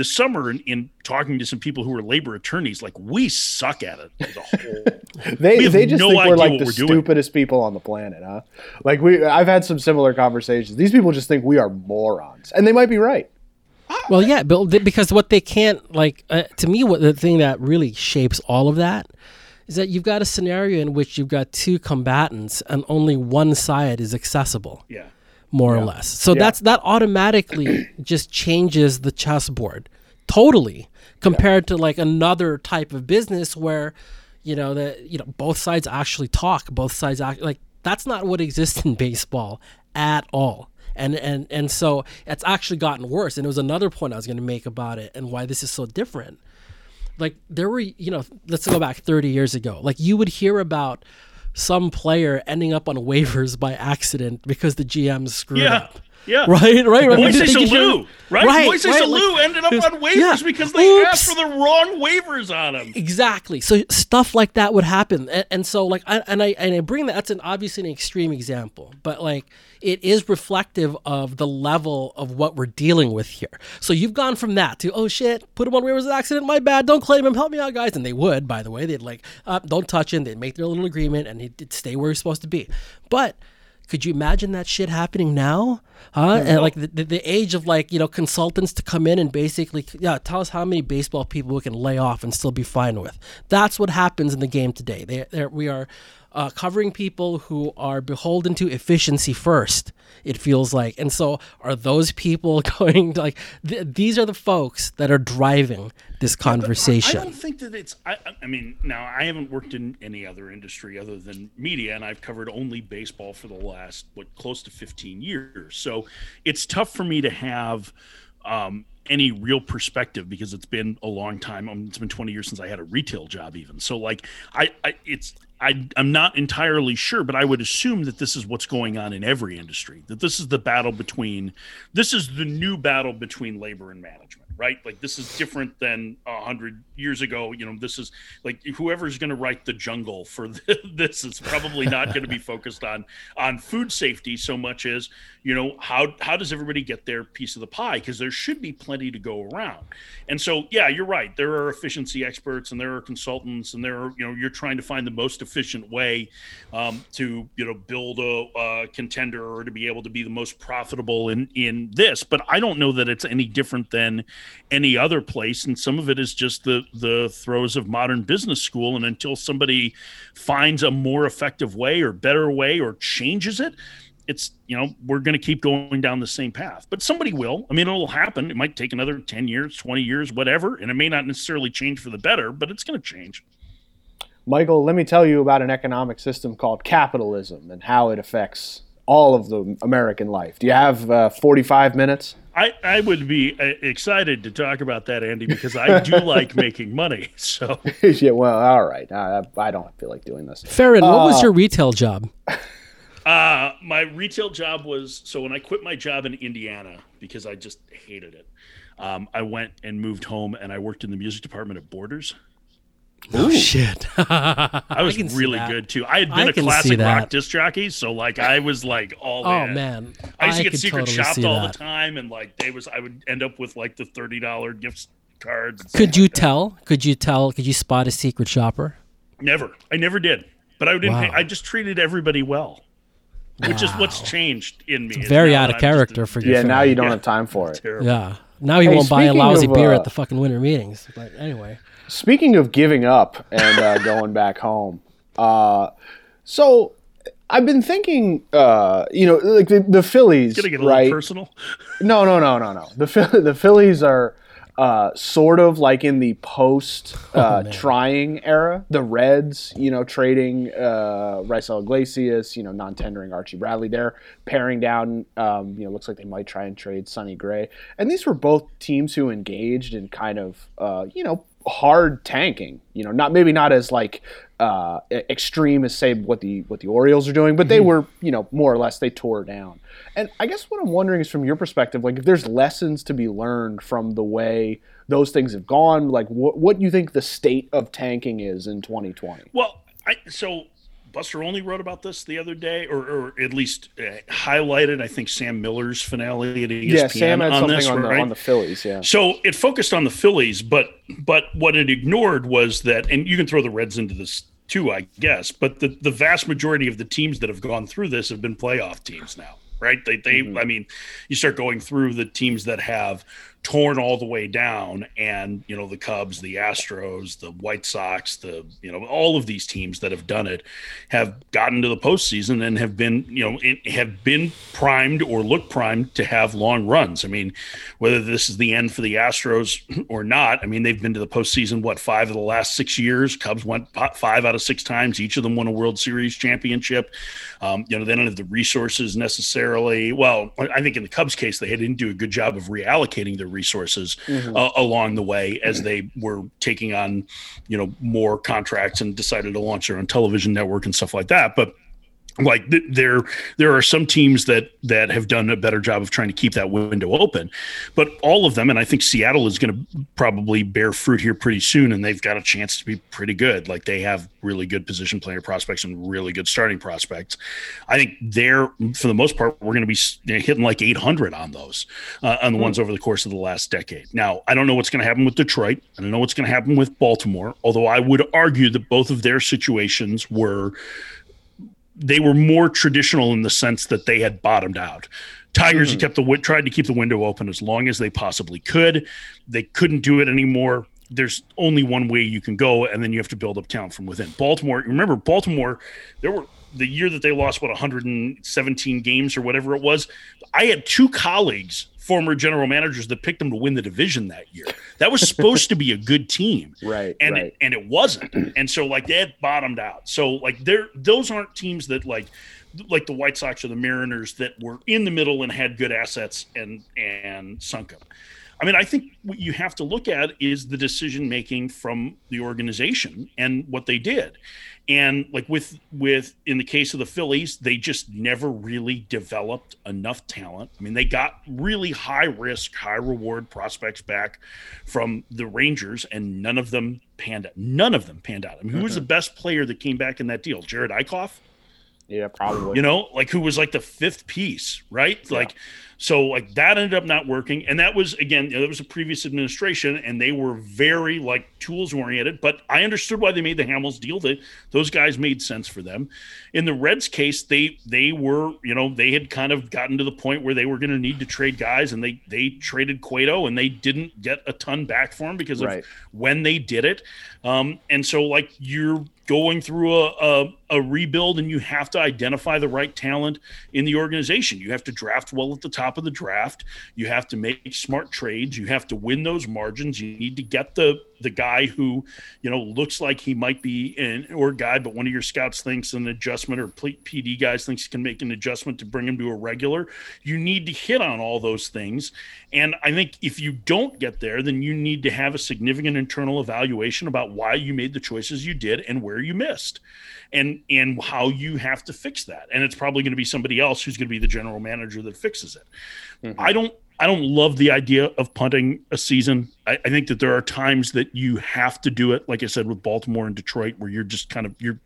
this summer in, in, talking to some people who are labor attorneys, like we suck at it. The [LAUGHS] they they just no think we're like the we're stupidest doing. people on the planet, huh? Like we, I've had some similar conversations. These people just think we are morons, and they might be right. Well, yeah, but because what they can't like uh, to me, what the thing that really shapes all of that is that you've got a scenario in which you've got two combatants and only one side is accessible. Yeah. More yeah. or less. So yeah. that's that automatically [CLEARS THROAT] just changes the chessboard totally compared yeah. to like another type of business where you know that you know both sides actually talk, both sides act like that's not what exists in baseball at all. And and and so it's actually gotten worse. And it was another point I was going to make about it and why this is so different like there were you know let's go back 30 years ago like you would hear about some player ending up on waivers by accident because the GM screwed yeah. up. Yeah. Right, right, right. Moises Alou, right? right Moises right, Alou like, ended up on waivers yeah. because they Oops. asked for the wrong waivers on him. Exactly. So stuff like that would happen, and, and so like, I, and I and I bring that. That's an obviously an extreme example, but like it is reflective of the level of what we're dealing with here. So you've gone from that to oh shit, put him on waivers accident, my bad, don't claim him, help me out, guys, and they would. By the way, they'd like uh, don't touch him. They'd make their little agreement, and he'd stay where he's supposed to be, but could you imagine that shit happening now? Huh? And like the, the, the, age of like, you know, consultants to come in and basically, yeah, tell us how many baseball people we can lay off and still be fine with. That's what happens in the game today. They, they we are uh, covering people who are beholden to efficiency first. It feels like, and so are those people [LAUGHS] going to, like? Th- these are the folks that are driving this conversation. I, I don't think that it's. I, I mean, now I haven't worked in any other industry other than media, and I've covered only baseball for the last what close to fifteen years. So it's tough for me to have. Um, any real perspective because it's been a long time. Um, it's been 20 years since I had a retail job, even. So, like, I, I it's I, am not entirely sure, but I would assume that this is what's going on in every industry. That this is the battle between, this is the new battle between labor and management right? Like this is different than a hundred years ago. You know, this is like whoever's going to write the jungle for [LAUGHS] this is probably not going to be focused on on food safety so much as you know how how does everybody get their piece of the pie because there should be plenty to go around. And so yeah, you're right. There are efficiency experts and there are consultants and there are you know you're trying to find the most efficient way um, to you know build a, a contender or to be able to be the most profitable in in this. But I don't know that it's any different than any other place and some of it is just the the throes of modern business school and until somebody finds a more effective way or better way or changes it it's you know we're going to keep going down the same path. But somebody will. I mean it'll happen. It might take another 10 years 20 years whatever and it may not necessarily change for the better but it's going to change. Michael let me tell you about an economic system called capitalism and how it affects all of the american life do you have uh, 45 minutes I, I would be uh, excited to talk about that, Andy, because I do [LAUGHS] like making money. So [LAUGHS] yeah, well, all right. I, I don't feel like doing this. Ferrin, uh, what was uh, your retail job? [LAUGHS] Uh, my retail job was so when I quit my job in Indiana because I just hated it. Um, I went and moved home, and I worked in the music department at Borders. Oh shit! [LAUGHS] I was I really good too. I had been I a classic rock disc jockey, so like I was like all. Oh in. man! I used to get secret totally shopped all that. the time, and like they was I would end up with like the thirty dollar gift cards. Could you like tell? Could you tell? Could you spot a secret shopper? Never. I never did. But I didn't. Wow. Pay, I just treated everybody well, which is what's changed in me. is Very out of I'm character a- for you. Yeah, now you don't Yeah. have time for it. terrible. Yeah. Now you Hey, won't buy a lousy of, beer uh, at the fucking winter meetings. But anyway, Speaking of giving up and uh, [LAUGHS] going back home, uh, so I've been thinking, uh, you know, like the, the Phillies, Gonna get a little right? personal. [LAUGHS] No, no, no, no, no. The [LAUGHS] the Phillies are uh, sort of like in the post uh, man. trying era. The Reds, you know, trading uh, Raisel Iglesias, you know, non-tendering Archie Bradley. They're paring down. Um, you know, looks like they might try and trade Sonny Gray. And these were both teams who engaged in kind of, uh, you know, hard tanking. You know, not maybe not as like uh, extreme as say what the what the Orioles are doing, but they were, you know, more or less they tore down. And I guess what I'm wondering is from your perspective, like if there's lessons to be learned from the way those things have gone, like what what you think the state of tanking is in 2020. Well, I so Buster Olney wrote about this the other day, or, or at least uh, highlighted. I think Sam Miller's finale at ESPN yeah, Sam had on something this, on the right? on the Phillies. Yeah, So it focused on the Phillies, but but what it ignored was that, and you can throw the Reds into this too, I guess. But the the vast majority of the teams that have gone through this have been playoff teams now, right? They they, Mm-hmm. I mean, you start going through the teams that have torn all the way down, and you know the Cubs, the Astros, the White Sox, the you know all of these teams that have done it have gotten to the postseason and have been you know it, have been primed or look primed to have long runs. I mean, whether this is the end for the Astros or not, I mean they've been to the postseason what five of the last six years. Cubs went five out of six times. Each of them won a World Series championship. Um, you know they don't have the resources necessarily. Well, I think in the Cubs case they didn't do a good job of reallocating their resources uh, along the way as they were taking on you know more contracts and decided to launch their own television network and stuff like that. But like th- there there are some teams that that have done a better job of trying to keep that window open but all of them and i think seattle is going to probably bear fruit here pretty soon and they've got a chance to be pretty good. Like they have really good position player prospects and really good starting prospects. I think they're for the most part we're going to be you know, hitting like 800 on those uh, on the ones over the course of the last decade. Now i don't know what's going to happen with detroit. I don't know what's going to happen with baltimore although i would argue that both of their situations were they were more traditional in the sense that they had bottomed out. Tigers had kept the tried to keep the window open as long as they possibly could. They couldn't do it anymore. There's only one way you can go, and then you have to build up talent from within. Baltimore, remember Baltimore? There were the year that they lost what 117 games or whatever it was. I had two colleagues, former general managers, that picked them to win the division that year. That was supposed to be a good team. [LAUGHS] Right, and right. it, and it wasn't. And so like they had bottomed out. So like they're those aren't teams that like like the white sox or the mariners that were in the middle and had good assets and and sunk them. I mean i think what you have to look at is the decision making from the organization and what they did and like with with in the case of the phillies they just never really developed enough talent. I mean they got really high risk high reward prospects back from the rangers and none of them panned out. None of them panned out. I mean who was the best player that came back in that deal? Jerad Eickhoff yeah, probably. you know like who was like the fifth piece right like so like that ended up not working and that was again you know, that was a previous administration and they were very like tools oriented but i understood why they made the hamels deal that those guys made sense for them in the reds case they they were you know they had kind of gotten to the point where they were going to need to trade guys and they they traded cueto and they didn't get a ton back for him because of Right. when they did it um and so like you're going through a, a, a rebuild and you have to identify the right talent in the organization. You have to draft well at the top of the draft. You have to make smart trades. You have to win those margins. You need to get the the guy who, you know, looks like he might be an or guy, but one of your scouts thinks an adjustment or PD guys thinks he can make an adjustment to bring him to a regular. You need to hit on all those things. And I think if you don't get there, then you need to have a significant internal evaluation about why you made the choices you did and where you missed and and how you have to fix that. And it's probably going to be somebody else who's going to be the general manager that fixes it. Mm-hmm. I don't I don't love the idea of punting a season. I, I think that there are times that you have to do it, like I said with Baltimore and Detroit, where you're just kind of you're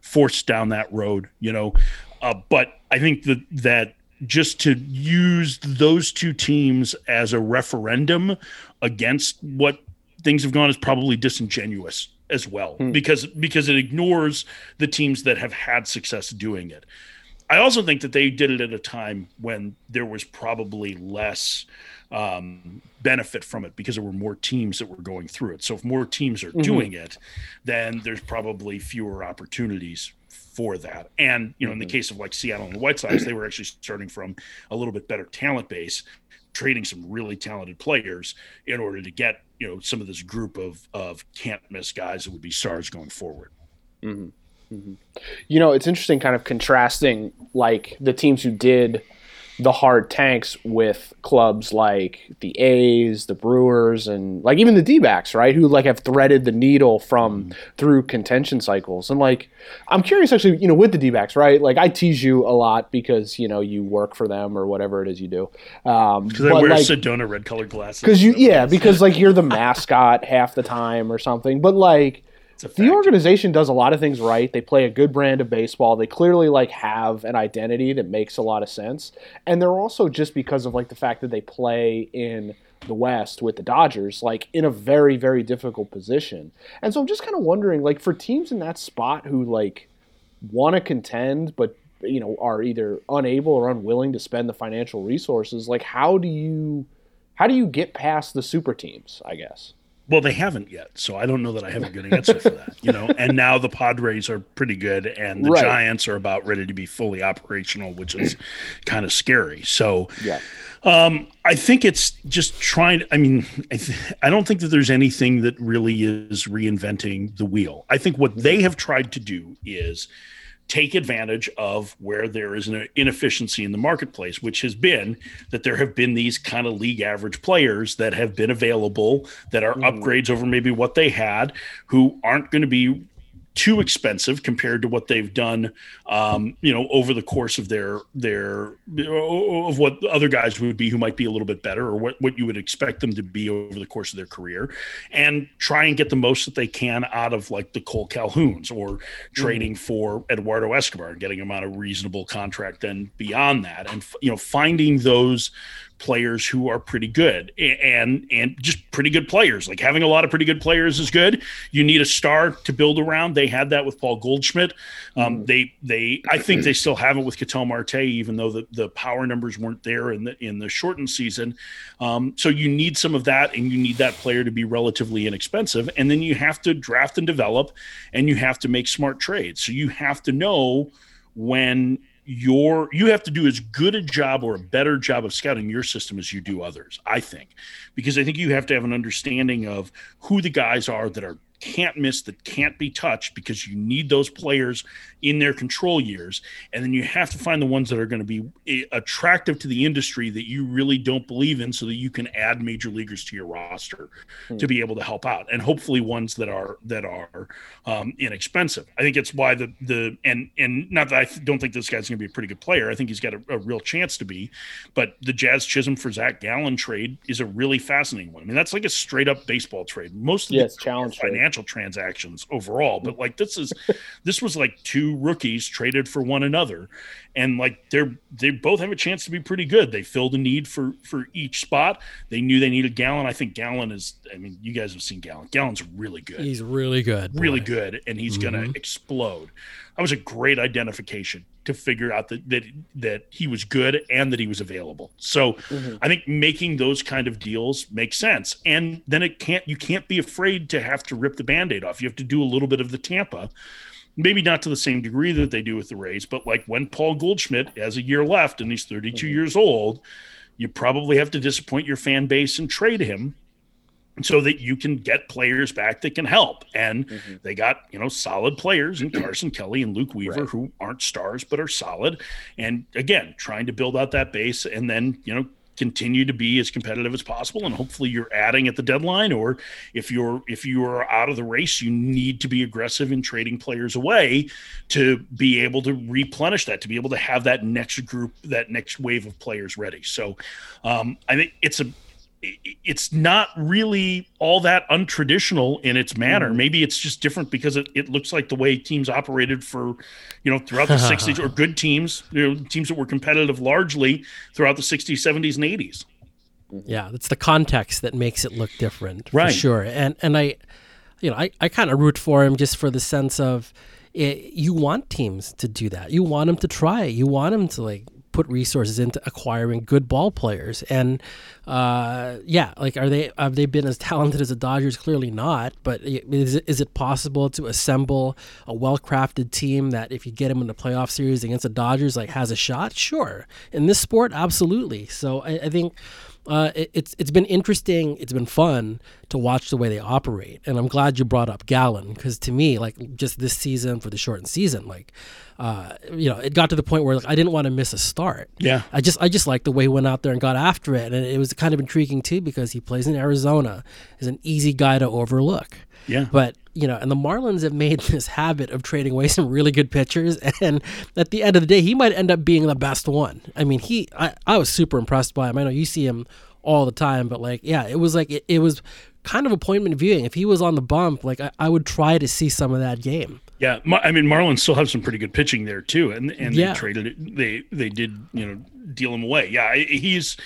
forced down that road, you know. Uh, but I think that that just to use those two teams as a referendum against what things have gone is probably disingenuous as well hmm. because because it ignores the teams that have had success doing it. I also think that they did it at a time when there was probably less um, benefit from it because there were more teams that were going through it. So if more teams are mm-hmm. doing it, then there's probably fewer opportunities for that. And you know, mm-hmm. in the mm-hmm. case of like Seattle and the White Sox, they were actually starting from a little bit better talent base, trading some really talented players in order to get you know some of this group of of can't miss guys that would be stars going forward. Mm-hmm. Mm-hmm. You know, it's interesting, kind of contrasting like the teams who did the hard tanks with clubs like the A's, the Brewers, and like even the D backs, right? Who like have threaded the needle from mm. through contention cycles. And like, I'm curious actually, you know, with the D backs, right? Like, I tease you a lot because, you know, you work for them or whatever it is you do. Um, because I wear like, Sedona red colored glasses. Because you, yeah, because like you're the mascot half the time or something. But like, the organization does a lot of things right. They play a good brand of baseball. They clearly like have an identity that makes a lot of sense. And they're also just because of like the fact that they play in the West with the Dodgers, like in a very, very difficult position. And so I'm just kind of wondering, like, for teams in that spot who like want to contend, but you know, are either unable or unwilling to spend the financial resources, like how do you how do you get past the super teams, I guess? Well, they haven't yet, so I don't know that I have a good answer for that. You know, and now the Padres are pretty good, and the right. Giants are about ready to be fully operational, which is kind of scary. So, yeah. Um, I think it's just trying. I mean, I, th- I don't think that there's anything that really is reinventing the wheel. I think what they have tried to do is take advantage of where there is an inefficiency in the marketplace, which has been that there have been these kind of league average players that have been available that are mm. upgrades over maybe what they had, who aren't going to be too expensive compared to what they've done, um, you know, over the course of their their of what other guys would be who might be a little bit better, or what what you would expect them to be over the course of their career, and try and get the most that they can out of like the Kole Calhouns or trading mm-hmm. for Eduardo Escobar and getting him on a reasonable contract. Then beyond that, and you know, finding those players who are pretty good and and just pretty good players. Like having a lot of pretty good players is good. You need a star to build around. They had that with Paul Goldschmidt. Um, mm-hmm. They they I think they still have it with Ketel Marte, even though the, the power numbers weren't there in the in the shortened season. Um, so you need some of that, and you need that player to be relatively inexpensive. And then you have to draft and develop, and you have to make smart trades. So you have to know when your you have to do as good a job or a better job of scouting your system as you do others i think. Because i think you have to have an understanding of who the guys are that are can't miss that can't be touched because you need those players in their control years. And then you have to find the ones that are going to be eh, attractive to the industry that you really don't believe in so that you can add major leaguers to your roster hmm. to be able to help out. And hopefully ones that are that are um, inexpensive. I think it's why the the and and not that i don't think this guy's going to be a pretty good player. I think he's got a, a, real chance to be. But the jazz chisholm for zach gallen trade is a really fascinating one. I mean that's like a straight up baseball trade. Most of the challenge financial financial transactions overall, but mm. like this is this was like two rookies traded for one another, and like they're they both have a chance to be pretty good. They filled a need for for each spot. They knew they needed Gallen. I think Gallen is. I mean, you guys have seen Gallen. Gallen's really good. He's really good. Really boy. good, and he's mm-hmm. gonna explode. That was a great identification to figure out that that that he was good and that he was available. So mm-hmm. I think making those kind of deals makes sense. And then it can't you can't be afraid to have to rip the band-aid off. You have to do a little bit of the Tampa. Maybe not to the same degree that they do with the Rays, but like when Paul Goldschmidt has a year left and he's 32 mm-hmm. years old, you probably have to disappoint your fan base and trade him so that you can get players back that can help. And mm-hmm. they got, you know, solid players in Carson Kelly and Luke Weaver right. who aren't stars but are solid. And again, trying to build out that base and then, you know, continue to be as competitive as possible and hopefully you're adding at the deadline or if you're if you are out of the race you need to be aggressive in trading players away to be able to replenish that to be able to have that next group that next wave of players ready. So um, i think it's a it's not really all that untraditional in its manner. Mm. Maybe it's just different because it, it looks like the way teams operated for, you know, throughout the [LAUGHS] 60s or good teams, you know, teams that were competitive largely throughout the 60s, 70s, and 80s. Yeah, it's the context that makes it look different, right? For sure. And and I, you know, I, I kind of root for him just for the sense of it, you want teams to do that. You want them to try. You want them to like put resources into acquiring good ball players. And uh, yeah, like are they have they been as [LAUGHS] talented as the Dodgers? Clearly not. But is it, is it possible to assemble a well crafted team that if you get them in the playoff series against the Dodgers, like has a shot? Sure. In this sport, absolutely. So I, I think uh, it, it's it's been interesting. It's been fun to watch the way they operate, and I'm glad you brought up Gallen because to me, like just this season for the shortened season, like uh, you know, it got to the point where like, I didn't want to miss a start. Yeah, I just I just like the way he went out there and got after it, and it was kind of intriguing too because he plays in Arizona, is an easy guy to overlook. Yeah, but you know, and the Marlins have made [LAUGHS] this habit of trading away some really good pitchers, [LAUGHS] and at the end of the day, he might end up being the best one. I mean, he, I, I was super impressed by him. I know you see him all the time, but like, yeah, it was like it, it was kind of appointment viewing. If he was on the bump, like I, I would try to see some of that game. Yeah, I mean Marlins still have some pretty good pitching there too, and and yeah. they traded it. They they did you know deal him away. Yeah, he's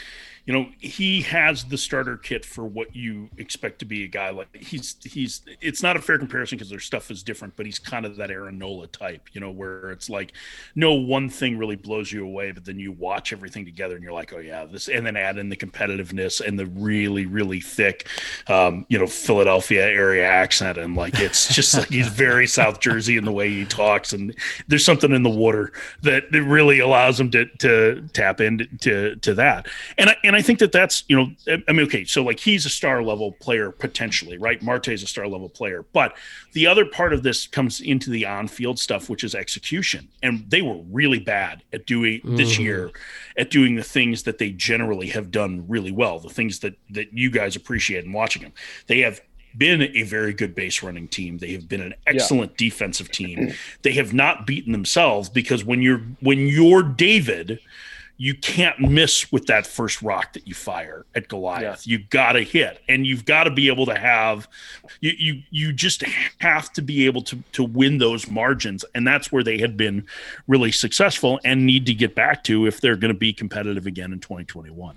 you know he has the starter kit for what you expect to be a guy like he's he's it's not a fair comparison because their stuff is different but he's kind of that Aaron Nola type you know where it's like no one thing really blows you away but then you watch everything together and you're like oh yeah this and then add in the competitiveness and the really really thick um, you know Philadelphia area accent and like it's just like he's [LAUGHS] very South Jersey in the way he talks and there's something in the water that, that really allows him to to tap into to that. And I, and and I think that that's you know I mean okay so like he's a star level player potentially right Marte is a star level player but the other part of this comes into the on field stuff which is execution and they were really bad at doing mm. this year at doing the things that they generally have done really well the things that that you guys appreciate in watching them they have been a very good base running team. They have been an excellent yeah. defensive team. They have not beaten themselves because when you're when you're David, you can't miss with that first rock that you fire at Goliath. Yeah. You got to hit, and you've got to be able to have you you you just have to be able to to win those margins, and that's where they had been really successful and need to get back to if they're going to be competitive again in 2021.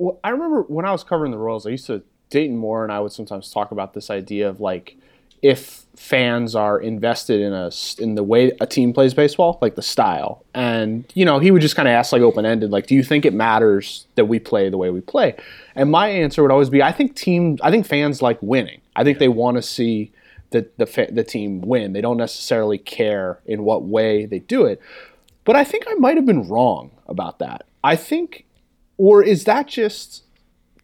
Well, I remember when I was covering the Royals, I used to Dayton Moore and I would sometimes talk about this idea of like if fans are invested in a in the way a team plays baseball, like the style, and you know he would just kind of ask like open ended, like, do you think it matters that we play the way we play? And my answer would always be, I think team, I think fans like winning. I think they want to see the the, the team win. They don't necessarily care in what way they do it. But I think I might have been wrong about that. I think, or is that just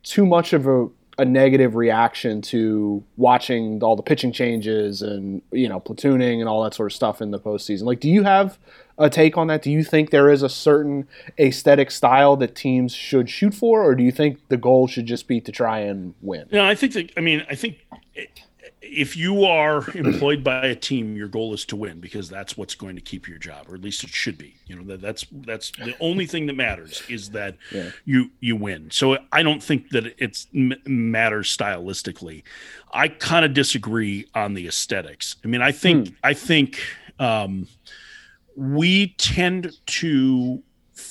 too much of a, a negative reaction to watching all the pitching changes and you know platooning and all that sort of stuff in the postseason? Like, do you have a take on that? Do you think there is a certain aesthetic style that teams should shoot for, or do you think the goal should just be to try and win? No, I think that. I mean, I think. It, if you are employed by a team, your goal is to win because that's what's going to keep your job, or at least it should be. You know that that's that's the only thing that matters is that yeah. you you win. So I don't think that it's matters stylistically. I kind of disagree on the aesthetics. I mean, I think hmm. I think um, we tend to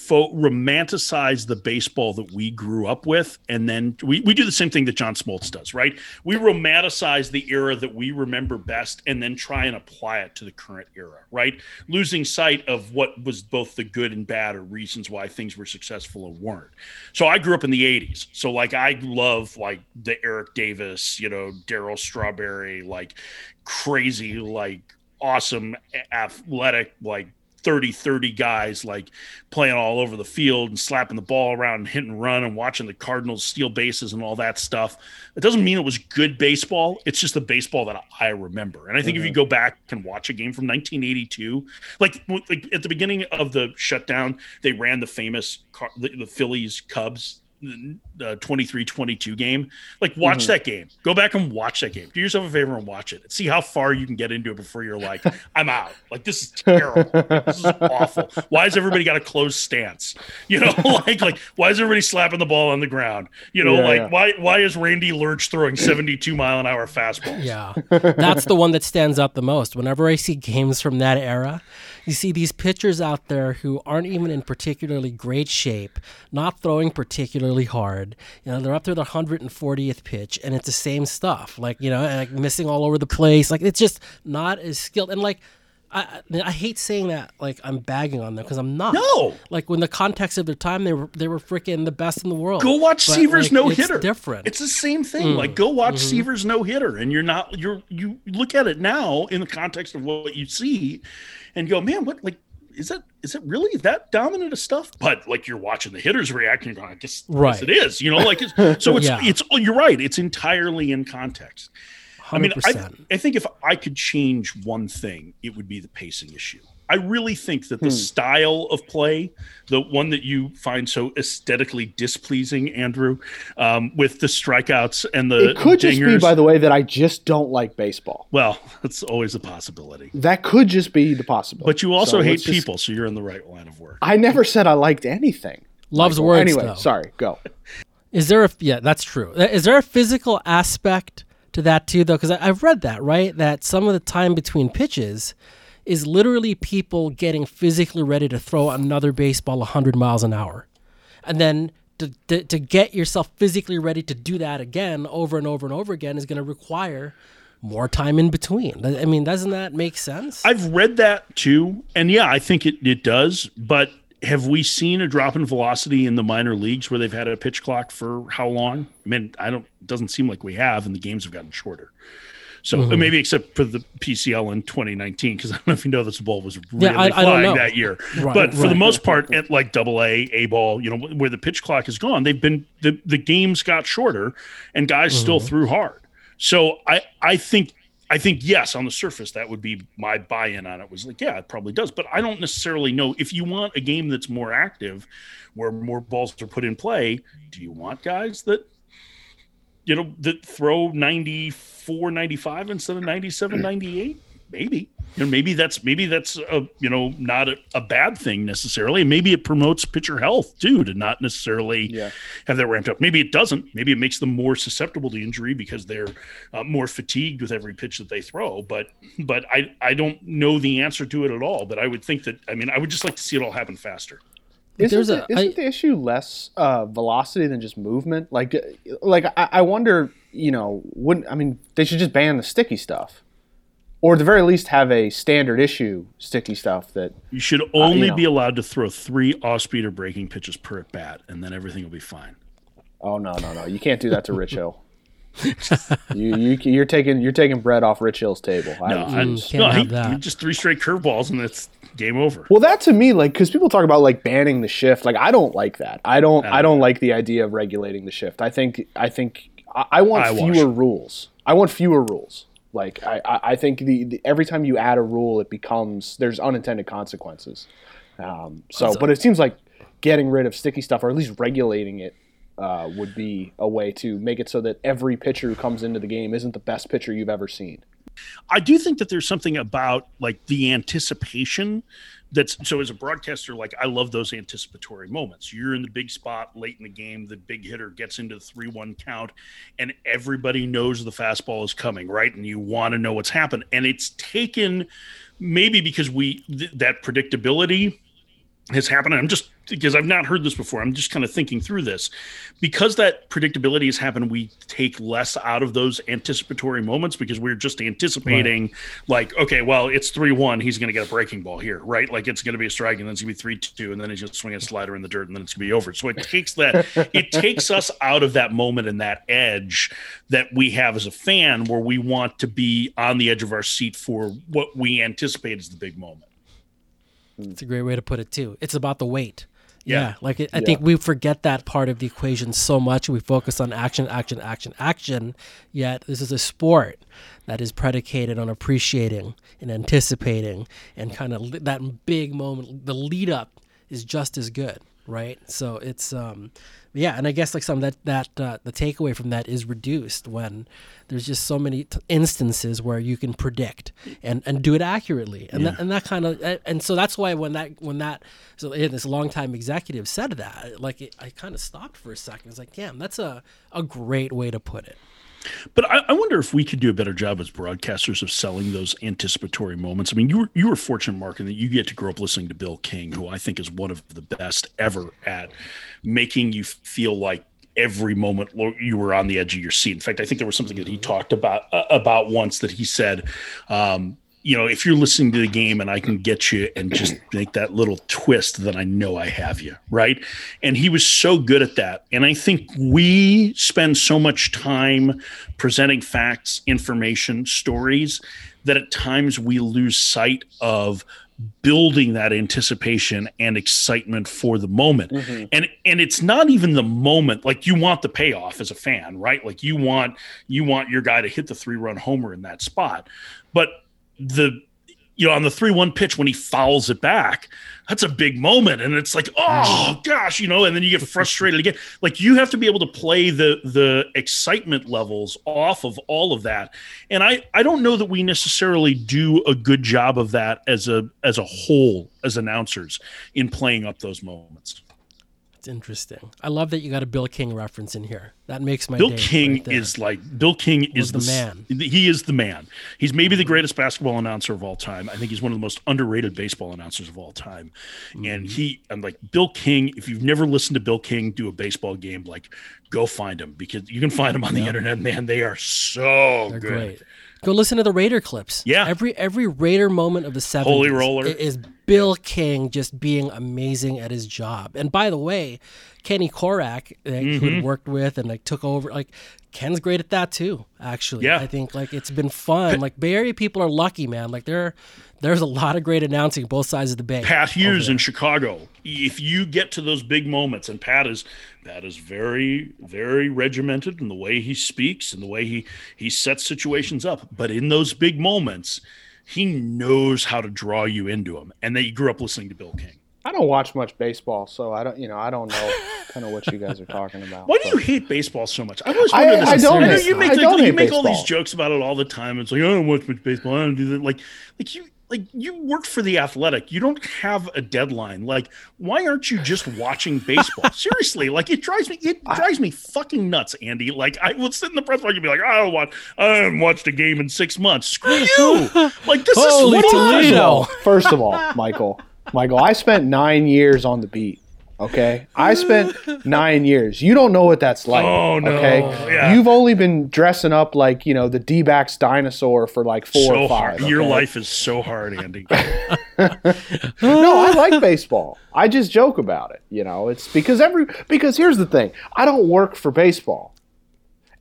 fo- romanticize the baseball that we grew up with and then we, we do the same thing that john smoltz does right? We romanticize the era that we remember best and then try and apply it to the current era right? Losing sight of what was both the good and bad or reasons why things were successful or weren't. So i grew up in the 80s so like i love like the eric davis you know Darryl Strawberry like crazy like awesome athletic like 30 30 guys like playing all over the field and slapping the ball around and hit and run and watching the cardinals steal bases and all that stuff. It doesn't mean it was good baseball. It's just the baseball that i remember. And i think mm-hmm. if you go back and watch a game from 1982 like, like at the beginning of the shutdown they ran the famous the, the phillies cubs the 23-22 game like watch mm-hmm. that game. Go back and watch that game. Do yourself a favor and watch it. See how far you can get into it before you're like [LAUGHS] i'm out. Like this is terrible. This is awful. Why has everybody got a closed stance? You know [LAUGHS] like like why is everybody slapping the ball on the ground? You know yeah, like yeah. why why is Randy Lerch throwing 72 mile an hour fastballs? Yeah. That's the one that stands out the most. Whenever i see games from that era you see these pitchers out there who aren't even in particularly great shape, not throwing particularly hard. You know, they're up to their 140th pitch, and it's the same stuff. Like you know, like missing all over the place. Like it's just not as skilled. And like I, I hate saying that like I'm bagging on them because I'm not. No. Like when the context of their time, they were they were freaking the best in the world. Go watch but, Seaver's like, no hitter. Different. It's the same thing. Mm. Like go watch mm-hmm. Seaver's no hitter, and you're not you're you look at it now in the context of what you see, and go, man, what like is that is it really that dominant of stuff? But like you're watching the hitters react, and you're going, I guess, right. Yes, it is. You know, like it's, [LAUGHS] so it's yeah. it's you're right. It's entirely in context. 100%. I mean, I, I think if I could change one thing, it would be the pacing issue. I really think that the hmm. style of play, the one that you find so aesthetically displeasing, Andrew, um, with the strikeouts and the it could dingers, just be, by the way, that I just don't like baseball. Well, that's always a possibility. That could just be the possibility. But you also so hate people, just, so you're in the right line of work. I never said I liked anything. Loves words. Anyway, though. sorry. Go. [LAUGHS] Is there a yeah? That's true. Is there a physical aspect to that too, though? Because I've read that right that some of the time between pitches is literally people getting physically ready to throw another baseball 100 miles an hour. And then to, to, to get yourself physically ready to do that again over and over and over again is going to require more time in between. I mean, doesn't that make sense? I've read that too. And yeah, I think it, it does. But have we seen a drop in velocity in the minor leagues where they've had a pitch clock for how long? I mean, I don't, doesn't seem like we have, and the games have gotten shorter. So mm-hmm. maybe except for the PCL in 2019, because [LAUGHS] I don't know if you know this ball was really yeah, I, flying I that year. Right, but for right, the most part, at like Double A, A ball, you know, where the pitch clock is gone, they've been the the games got shorter, and guys mm-hmm. still threw hard. So I I think I think yes, on the surface, that would be my buy-in on it. Was like, yeah, it probably does, but I don't necessarily know if you want a game that's more active, where more balls are put in play. Do you want guys that you know, that throw 94, 95 instead of 97, 98? Maybe. You know, maybe that's maybe that's a you know not a, a bad thing necessarily. Maybe it promotes pitcher health too to not necessarily yeah. have that ramped up. Maybe it doesn't. Maybe it makes them more susceptible to injury because they're uh, more fatigued with every pitch that they throw. But but I I don't know the answer to it at all. But I would think that I mean I would just like to see it all happen faster. Isn't, the, isn't I, the issue less uh, velocity than just movement? Like, uh, like I, I wonder, you know, wouldn't I mean they should just ban the sticky stuff, or at the very least have a standard issue sticky stuff that you should only uh, you know. be allowed to throw three off speed or breaking pitches per at bat, and then everything will be fine. Oh no, no, no! You can't do that to Rich Hill. [LAUGHS] you, you you're taking you're taking bread off Rich Hill's table. No, I, I, no, he, just three straight curveballs and it's game over. Well, that to me, like, because people talk about like banning the shift. Like, I don't like that. I don't. I don't like the idea of regulating the shift. I think. I think. I, I want I fewer wash. rules. I want fewer rules. Like, I. I think the, the, every time you add a rule, it becomes there's unintended consequences. Um, so, but it seems like getting rid of sticky stuff or at least regulating it uh, would be a way to make it so that every pitcher who comes into the game isn't the best pitcher you've ever seen. I do think that there's something about like the anticipation that's so as a broadcaster, like I love those anticipatory moments. You're in the big spot late in the game, the big hitter gets into the three one count, and everybody knows the fastball is coming, right? And you want to know what's happened. And it's taken maybe because we th- that predictability has happened. I'm just because I've not heard this before. I'm just kind of thinking through this. Because that predictability has happened, we take less out of those anticipatory moments because we're just anticipating, right. like, okay, well, it's 3 1. He's going to get a breaking ball here, right? Like it's going to be a strike and then it's going to be 3 2. And then he's going to swing a slider in the dirt and then it's going to be over. So it takes that, [LAUGHS] it takes us out of that moment and that edge that we have as a fan where we want to be on the edge of our seat for what we anticipate is the big moment. It's a great way to put it too. It's about the weight. Yeah, yeah like it, I yeah. think we forget that part of the equation so much. We focus on action, action, action, action. Yet this is a sport that is predicated on appreciating and anticipating, and kind of that big moment. The lead up is just as good, right? So it's um, yeah, and I guess like some that that uh, the takeaway from that is reduced when there's just so many t- instances where you can predict and, and do it accurately, and yeah. that, and that kind of and so that's why when that when that so this longtime executive said that, like it, I kind of stopped for a second. It's like, damn, that's a a great way to put it. But I, I, wonder if we could do a better job as broadcasters of selling those anticipatory moments. I mean, you were you were fortunate, Marc, in that you get to grow up listening to Bill King, who I think is one of the best ever at making you feel like every moment you were on the edge of your seat. In fact, I think there was something that he talked about uh, about once that he said, um, you know, if you're listening to the game and I can get you and just [CLEARS THROAT] make that little twist, then I know I have you, right? And he was so good at that. And I think we spend so much time presenting facts, information, stories that at times we lose sight of building that anticipation and excitement for the moment mm-hmm. and and it's not even the moment like you want the payoff as a fan right like you want you want your guy to hit the three run homer in that spot but the you know on the 3-1 pitch when he fouls it back that's a big moment. And it's like oh mm. gosh you know and then you get frustrated again. Like you have to be able to play the the excitement levels off of all of that. And i i don't know that we necessarily do a good job of that as a as a whole as announcers in playing up those moments it's interesting. I love that you got a Bill King reference in here. That makes my Bill King right is like Bill King is the, the, man. He is the man. He's maybe the greatest basketball announcer of all time. I think he's one of the most underrated baseball announcers of all time. Mm-hmm. And he I'm like Bill King. If you've never listened to Bill King do a baseball game, like go find him because you can find him on the internet. Man, they are so They're good. Great. Go listen to the Raider clips. Yeah. Every every Raider moment of the 70s Holy roller. is Bill King just being amazing at his job. And by the way, Kenny Korach, like, mm-hmm. who worked with and like took over, like Ken's great at that too. Actually, yeah. I think like it's been fun. Like Bay Area people are lucky, man. Like there, there's a lot of great announcing both sides of the bay. Pat Hughes in Chicago. If you get to those big moments, and Pat is Pat is very, very regimented in the way he speaks and the way he he sets situations up. But in those big moments, he knows how to draw you into him. And that you grew up listening to Bill King. I don't watch much baseball, so I don't, you know, I don't know kind of what you guys are talking about. Why do you hate baseball so much? I always wonder I, this. I don't. Hate, you make, I like, you make baseball. all these jokes about it all the time. It's like I don't watch much baseball. I don't do that. Like, like you, like you work for the athletic you don't have a deadline. Like why aren't you just watching baseball? [LAUGHS] Seriously like it drives me it drives me fucking nuts andy. Like i will sit in the press box and be like i don't watch i haven't watched a game in six months. Screw [LAUGHS] you. Like this Holy is Toledo. First of all michael michael i spent nine years on the beat Okay, I spent [LAUGHS] nine years. You don't know what that's like. Oh no! Okay, yeah. you've only been dressing up like you know the D-backs dinosaur for like four so or five. Okay? Your life is so hard, Andy. [LAUGHS] no, I like baseball. I just joke about it. You know, it's because every because here's the thing. I don't work for baseball,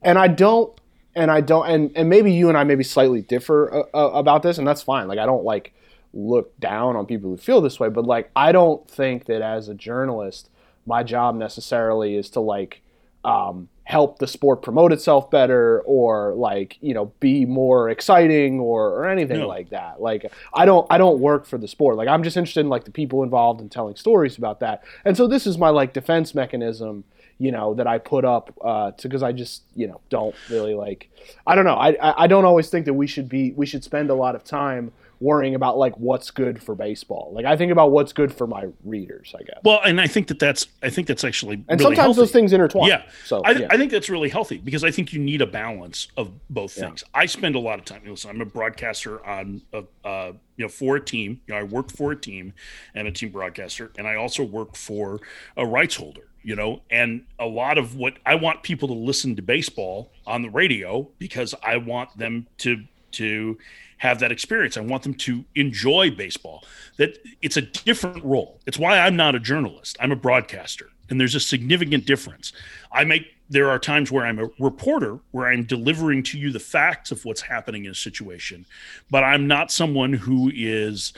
and I don't, and I don't, and and maybe you and I maybe slightly differ uh, uh, about this, and that's fine. Like I don't like look down on people who feel this way, but like I don't think that as a journalist, my job necessarily is to like um, help the sport promote itself better or like you know be more exciting or, or anything no. like that like i don't i don't work for the sport like i'm just interested in like the people involved in telling stories about that and so this is my like defense mechanism you know, that I put up uh, to because I just you know don't really like. I don't know. I I I don't always think that we should be we should spend a lot of time worrying about like what's good for baseball. Like I think about what's good for my readers. I guess. Well, and I think that that's I think that's actually and really sometimes healthy. those things intertwine. Yeah. So I, yeah. I think that's really healthy because I think you need a balance of both Yeah. things. I spend a lot of time. You know, Listen, I'm a broadcaster on a, uh, you know for a team. You know, I work for a team and a team broadcaster, and I also work for a rights holder. You know, and a lot of what I want people to listen to baseball on the radio because I want them to to have that experience. I want them to enjoy baseball. That it's a different role. It's why I'm not a journalist. I'm a broadcaster. And there's a significant difference. I make there are times where I'm a reporter where I'm delivering to you the facts of what's happening in a situation, but I'm not someone who is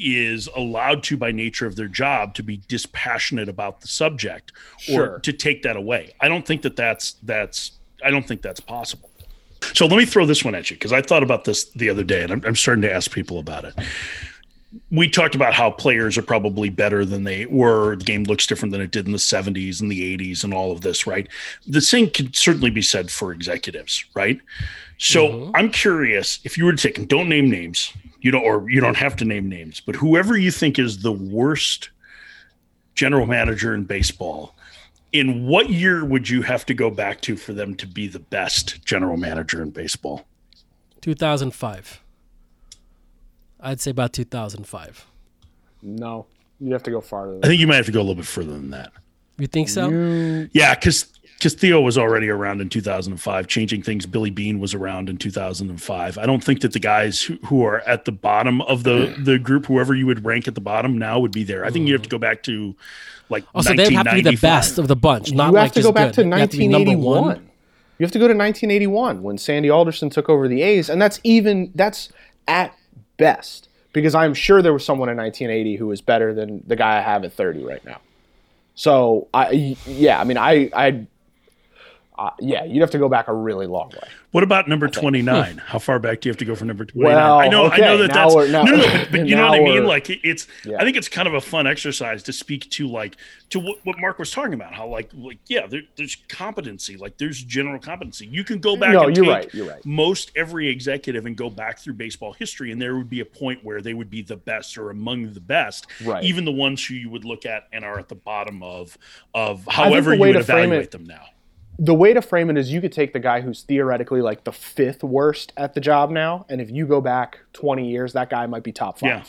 is allowed to by nature of their job to be dispassionate about the subject Sure. or to take that away. I don't think that that's that's I don't think that's possible. So let me throw this one at you because I thought about this the other day and I'm, I'm starting to ask people about it. We talked about how players are probably better than they were. The game looks different than it did in the 70s and the 80s and all of this, right? The same could certainly be said for executives, right? So mm-hmm. I'm curious if you were to take, and don't name names, you don't, or you don't have to name names, but whoever you think is the worst general manager in baseball, in what year would you have to go back to for them to be the best general manager in baseball? 2005. I'd say about 2005. no, you'd have to go farther. I Than think you might have to go a little bit further than that. You think so? Yeah, because because Theo was already around in 2005, changing things. Billy Beane was around in 2005. I don't think that the guys who, who are at the bottom of the the group, whoever you would rank at the bottom now, would be there. I think you have to mm. go back to like Oh, so they'd have to be the best of the bunch, not you have like to go back good. to They have 1981. You have to go to 1981 when Sandy Alderson took over the A's, and that's even that's at best because I'm sure there was someone in 1980 who was better than the guy I have at 30 right now. So I yeah, I mean I I uh, yeah, you'd have to go back a really long way. What about number 29? [LAUGHS] How far back do you have to go for number 29? Well, I know, I know that that's now- no, no, but, but you know what I [LAUGHS] mean? Like it's, Yeah. I think it's kind of a fun exercise to speak to like, to what, what Marc was talking about, how like, like, yeah, there, there's competency, like there's general competency. You can go back No, and you're take right, you're right. most every executive and go back through baseball history. And there would be a point where they would be the best or among the best, Right. even the ones who you would look at and are at the bottom of, of however you would evaluate it- them now. The way to frame it is you could take the guy who's theoretically like the fifth worst at the job now, and if you go back 20 years, that guy might be top five. Yeah.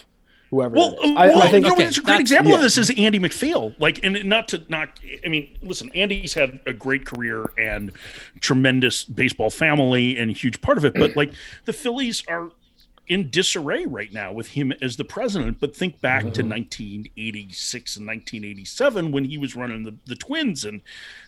Whoever Well, that is. I, well I think you know, okay, it's a great that's- example of this is Andy MacPhail. Like, and not to not, I mean, listen, Andy's had a great career and tremendous baseball family and a huge part of it. But [CLEARS THROAT] like, the Phillies are in disarray right now with him as the president. But think back to mm-hmm. 1986 and 1987 when he was running the, the Twins, and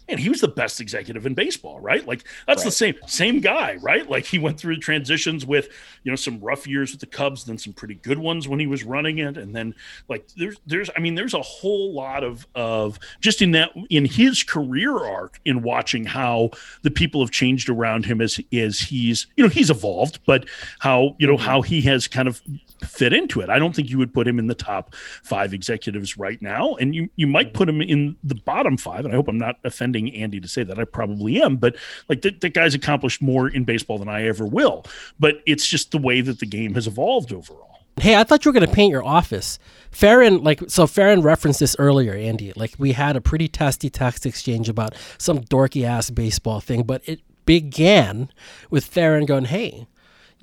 and he was the best executive in baseball, right? Like that's the same same guy, right? Like he went through transitions with you know some rough years with the Cubs, then some pretty good ones when he was running it, and then like there's there's I mean there's a whole lot of of just in that in his career arc in watching how the people have changed around him as as he's you know he's evolved, but how you know how he has kind of fit into it. I don't think you would put him in the top five executives right now, and you you might put him in the bottom five. And I hope I'm not offending Andy to say that. I probably am, but like that, that guy's accomplished more in baseball than I ever will. But it's just the way that the game has evolved overall. Hey, I thought you were going to paint your office. Ferrin, like, so Ferrin referenced this earlier, Andy. Like, we had a pretty testy text exchange about some dorky ass baseball thing, but it began with Ferrin going, hey,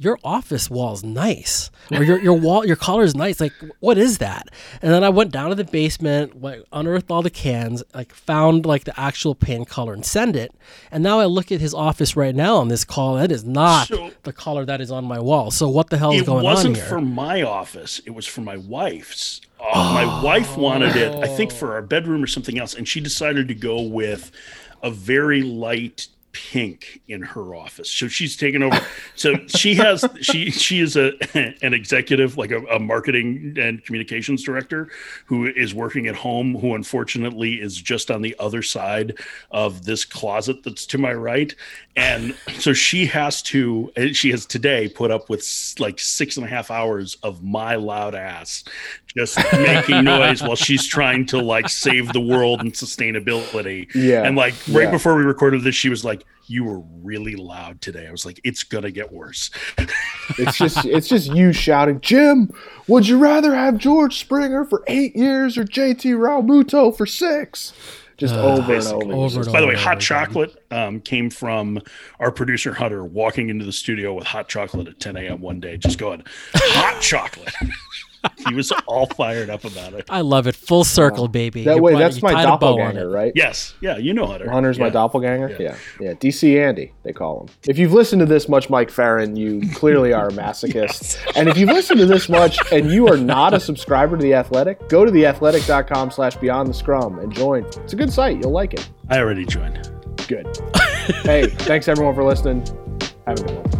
your office wall's nice or your, your wall your color's nice like what is that? And then i went down to the basement like unearthed all the cans like found like the actual paint color and send it. And now i look at his office right now on this call that is not So- the color that is on my wall. So what the hell is going on? it wasn't for my office it was for my wife's. Uh, my wife wanted it i think for our bedroom or something else and she decided to go with a very light pink in her office. So she's taken over. So she has she she is a an executive, like a, a, marketing and communications director, who is working at home. Who unfortunately is just on the other side of this closet that's to my right, and so she has to. She has today put up with like six and a half hours of my loud ass just making noise while she's trying to like save the world and sustainability. Yeah. And like right yeah. before we recorded this, she was like, You were really loud today. I was like, It's gonna get worse. [LAUGHS] it's just it's just you shouting, Jim, would you rather have George Springer for eight years or JT Realmuto for six? Just uh, over, and over, over, and By the way, hot chocolate um, came from our producer Hunter walking into the studio with hot chocolate at 10 a.m. one day, just going, hot chocolate. [LAUGHS] he was all fired up about it. I love it. Full circle, baby. That way, that's my doppelganger, right? Yes. Yeah, you know Hunter. Hunter's yeah. my doppelganger. Yeah. yeah. yeah, DC Andy, they call him. If you've listened to this much, Mike Ferrin, you clearly are a masochist. [LAUGHS] yes. And if you've listened to this much and you are not a subscriber to the Athletic, go to theathletic.com/slash Beyond the Scrum and join. It's a good site. You'll like it. I already joined. Good. [LAUGHS] hey, thanks everyone for listening. Have a good one.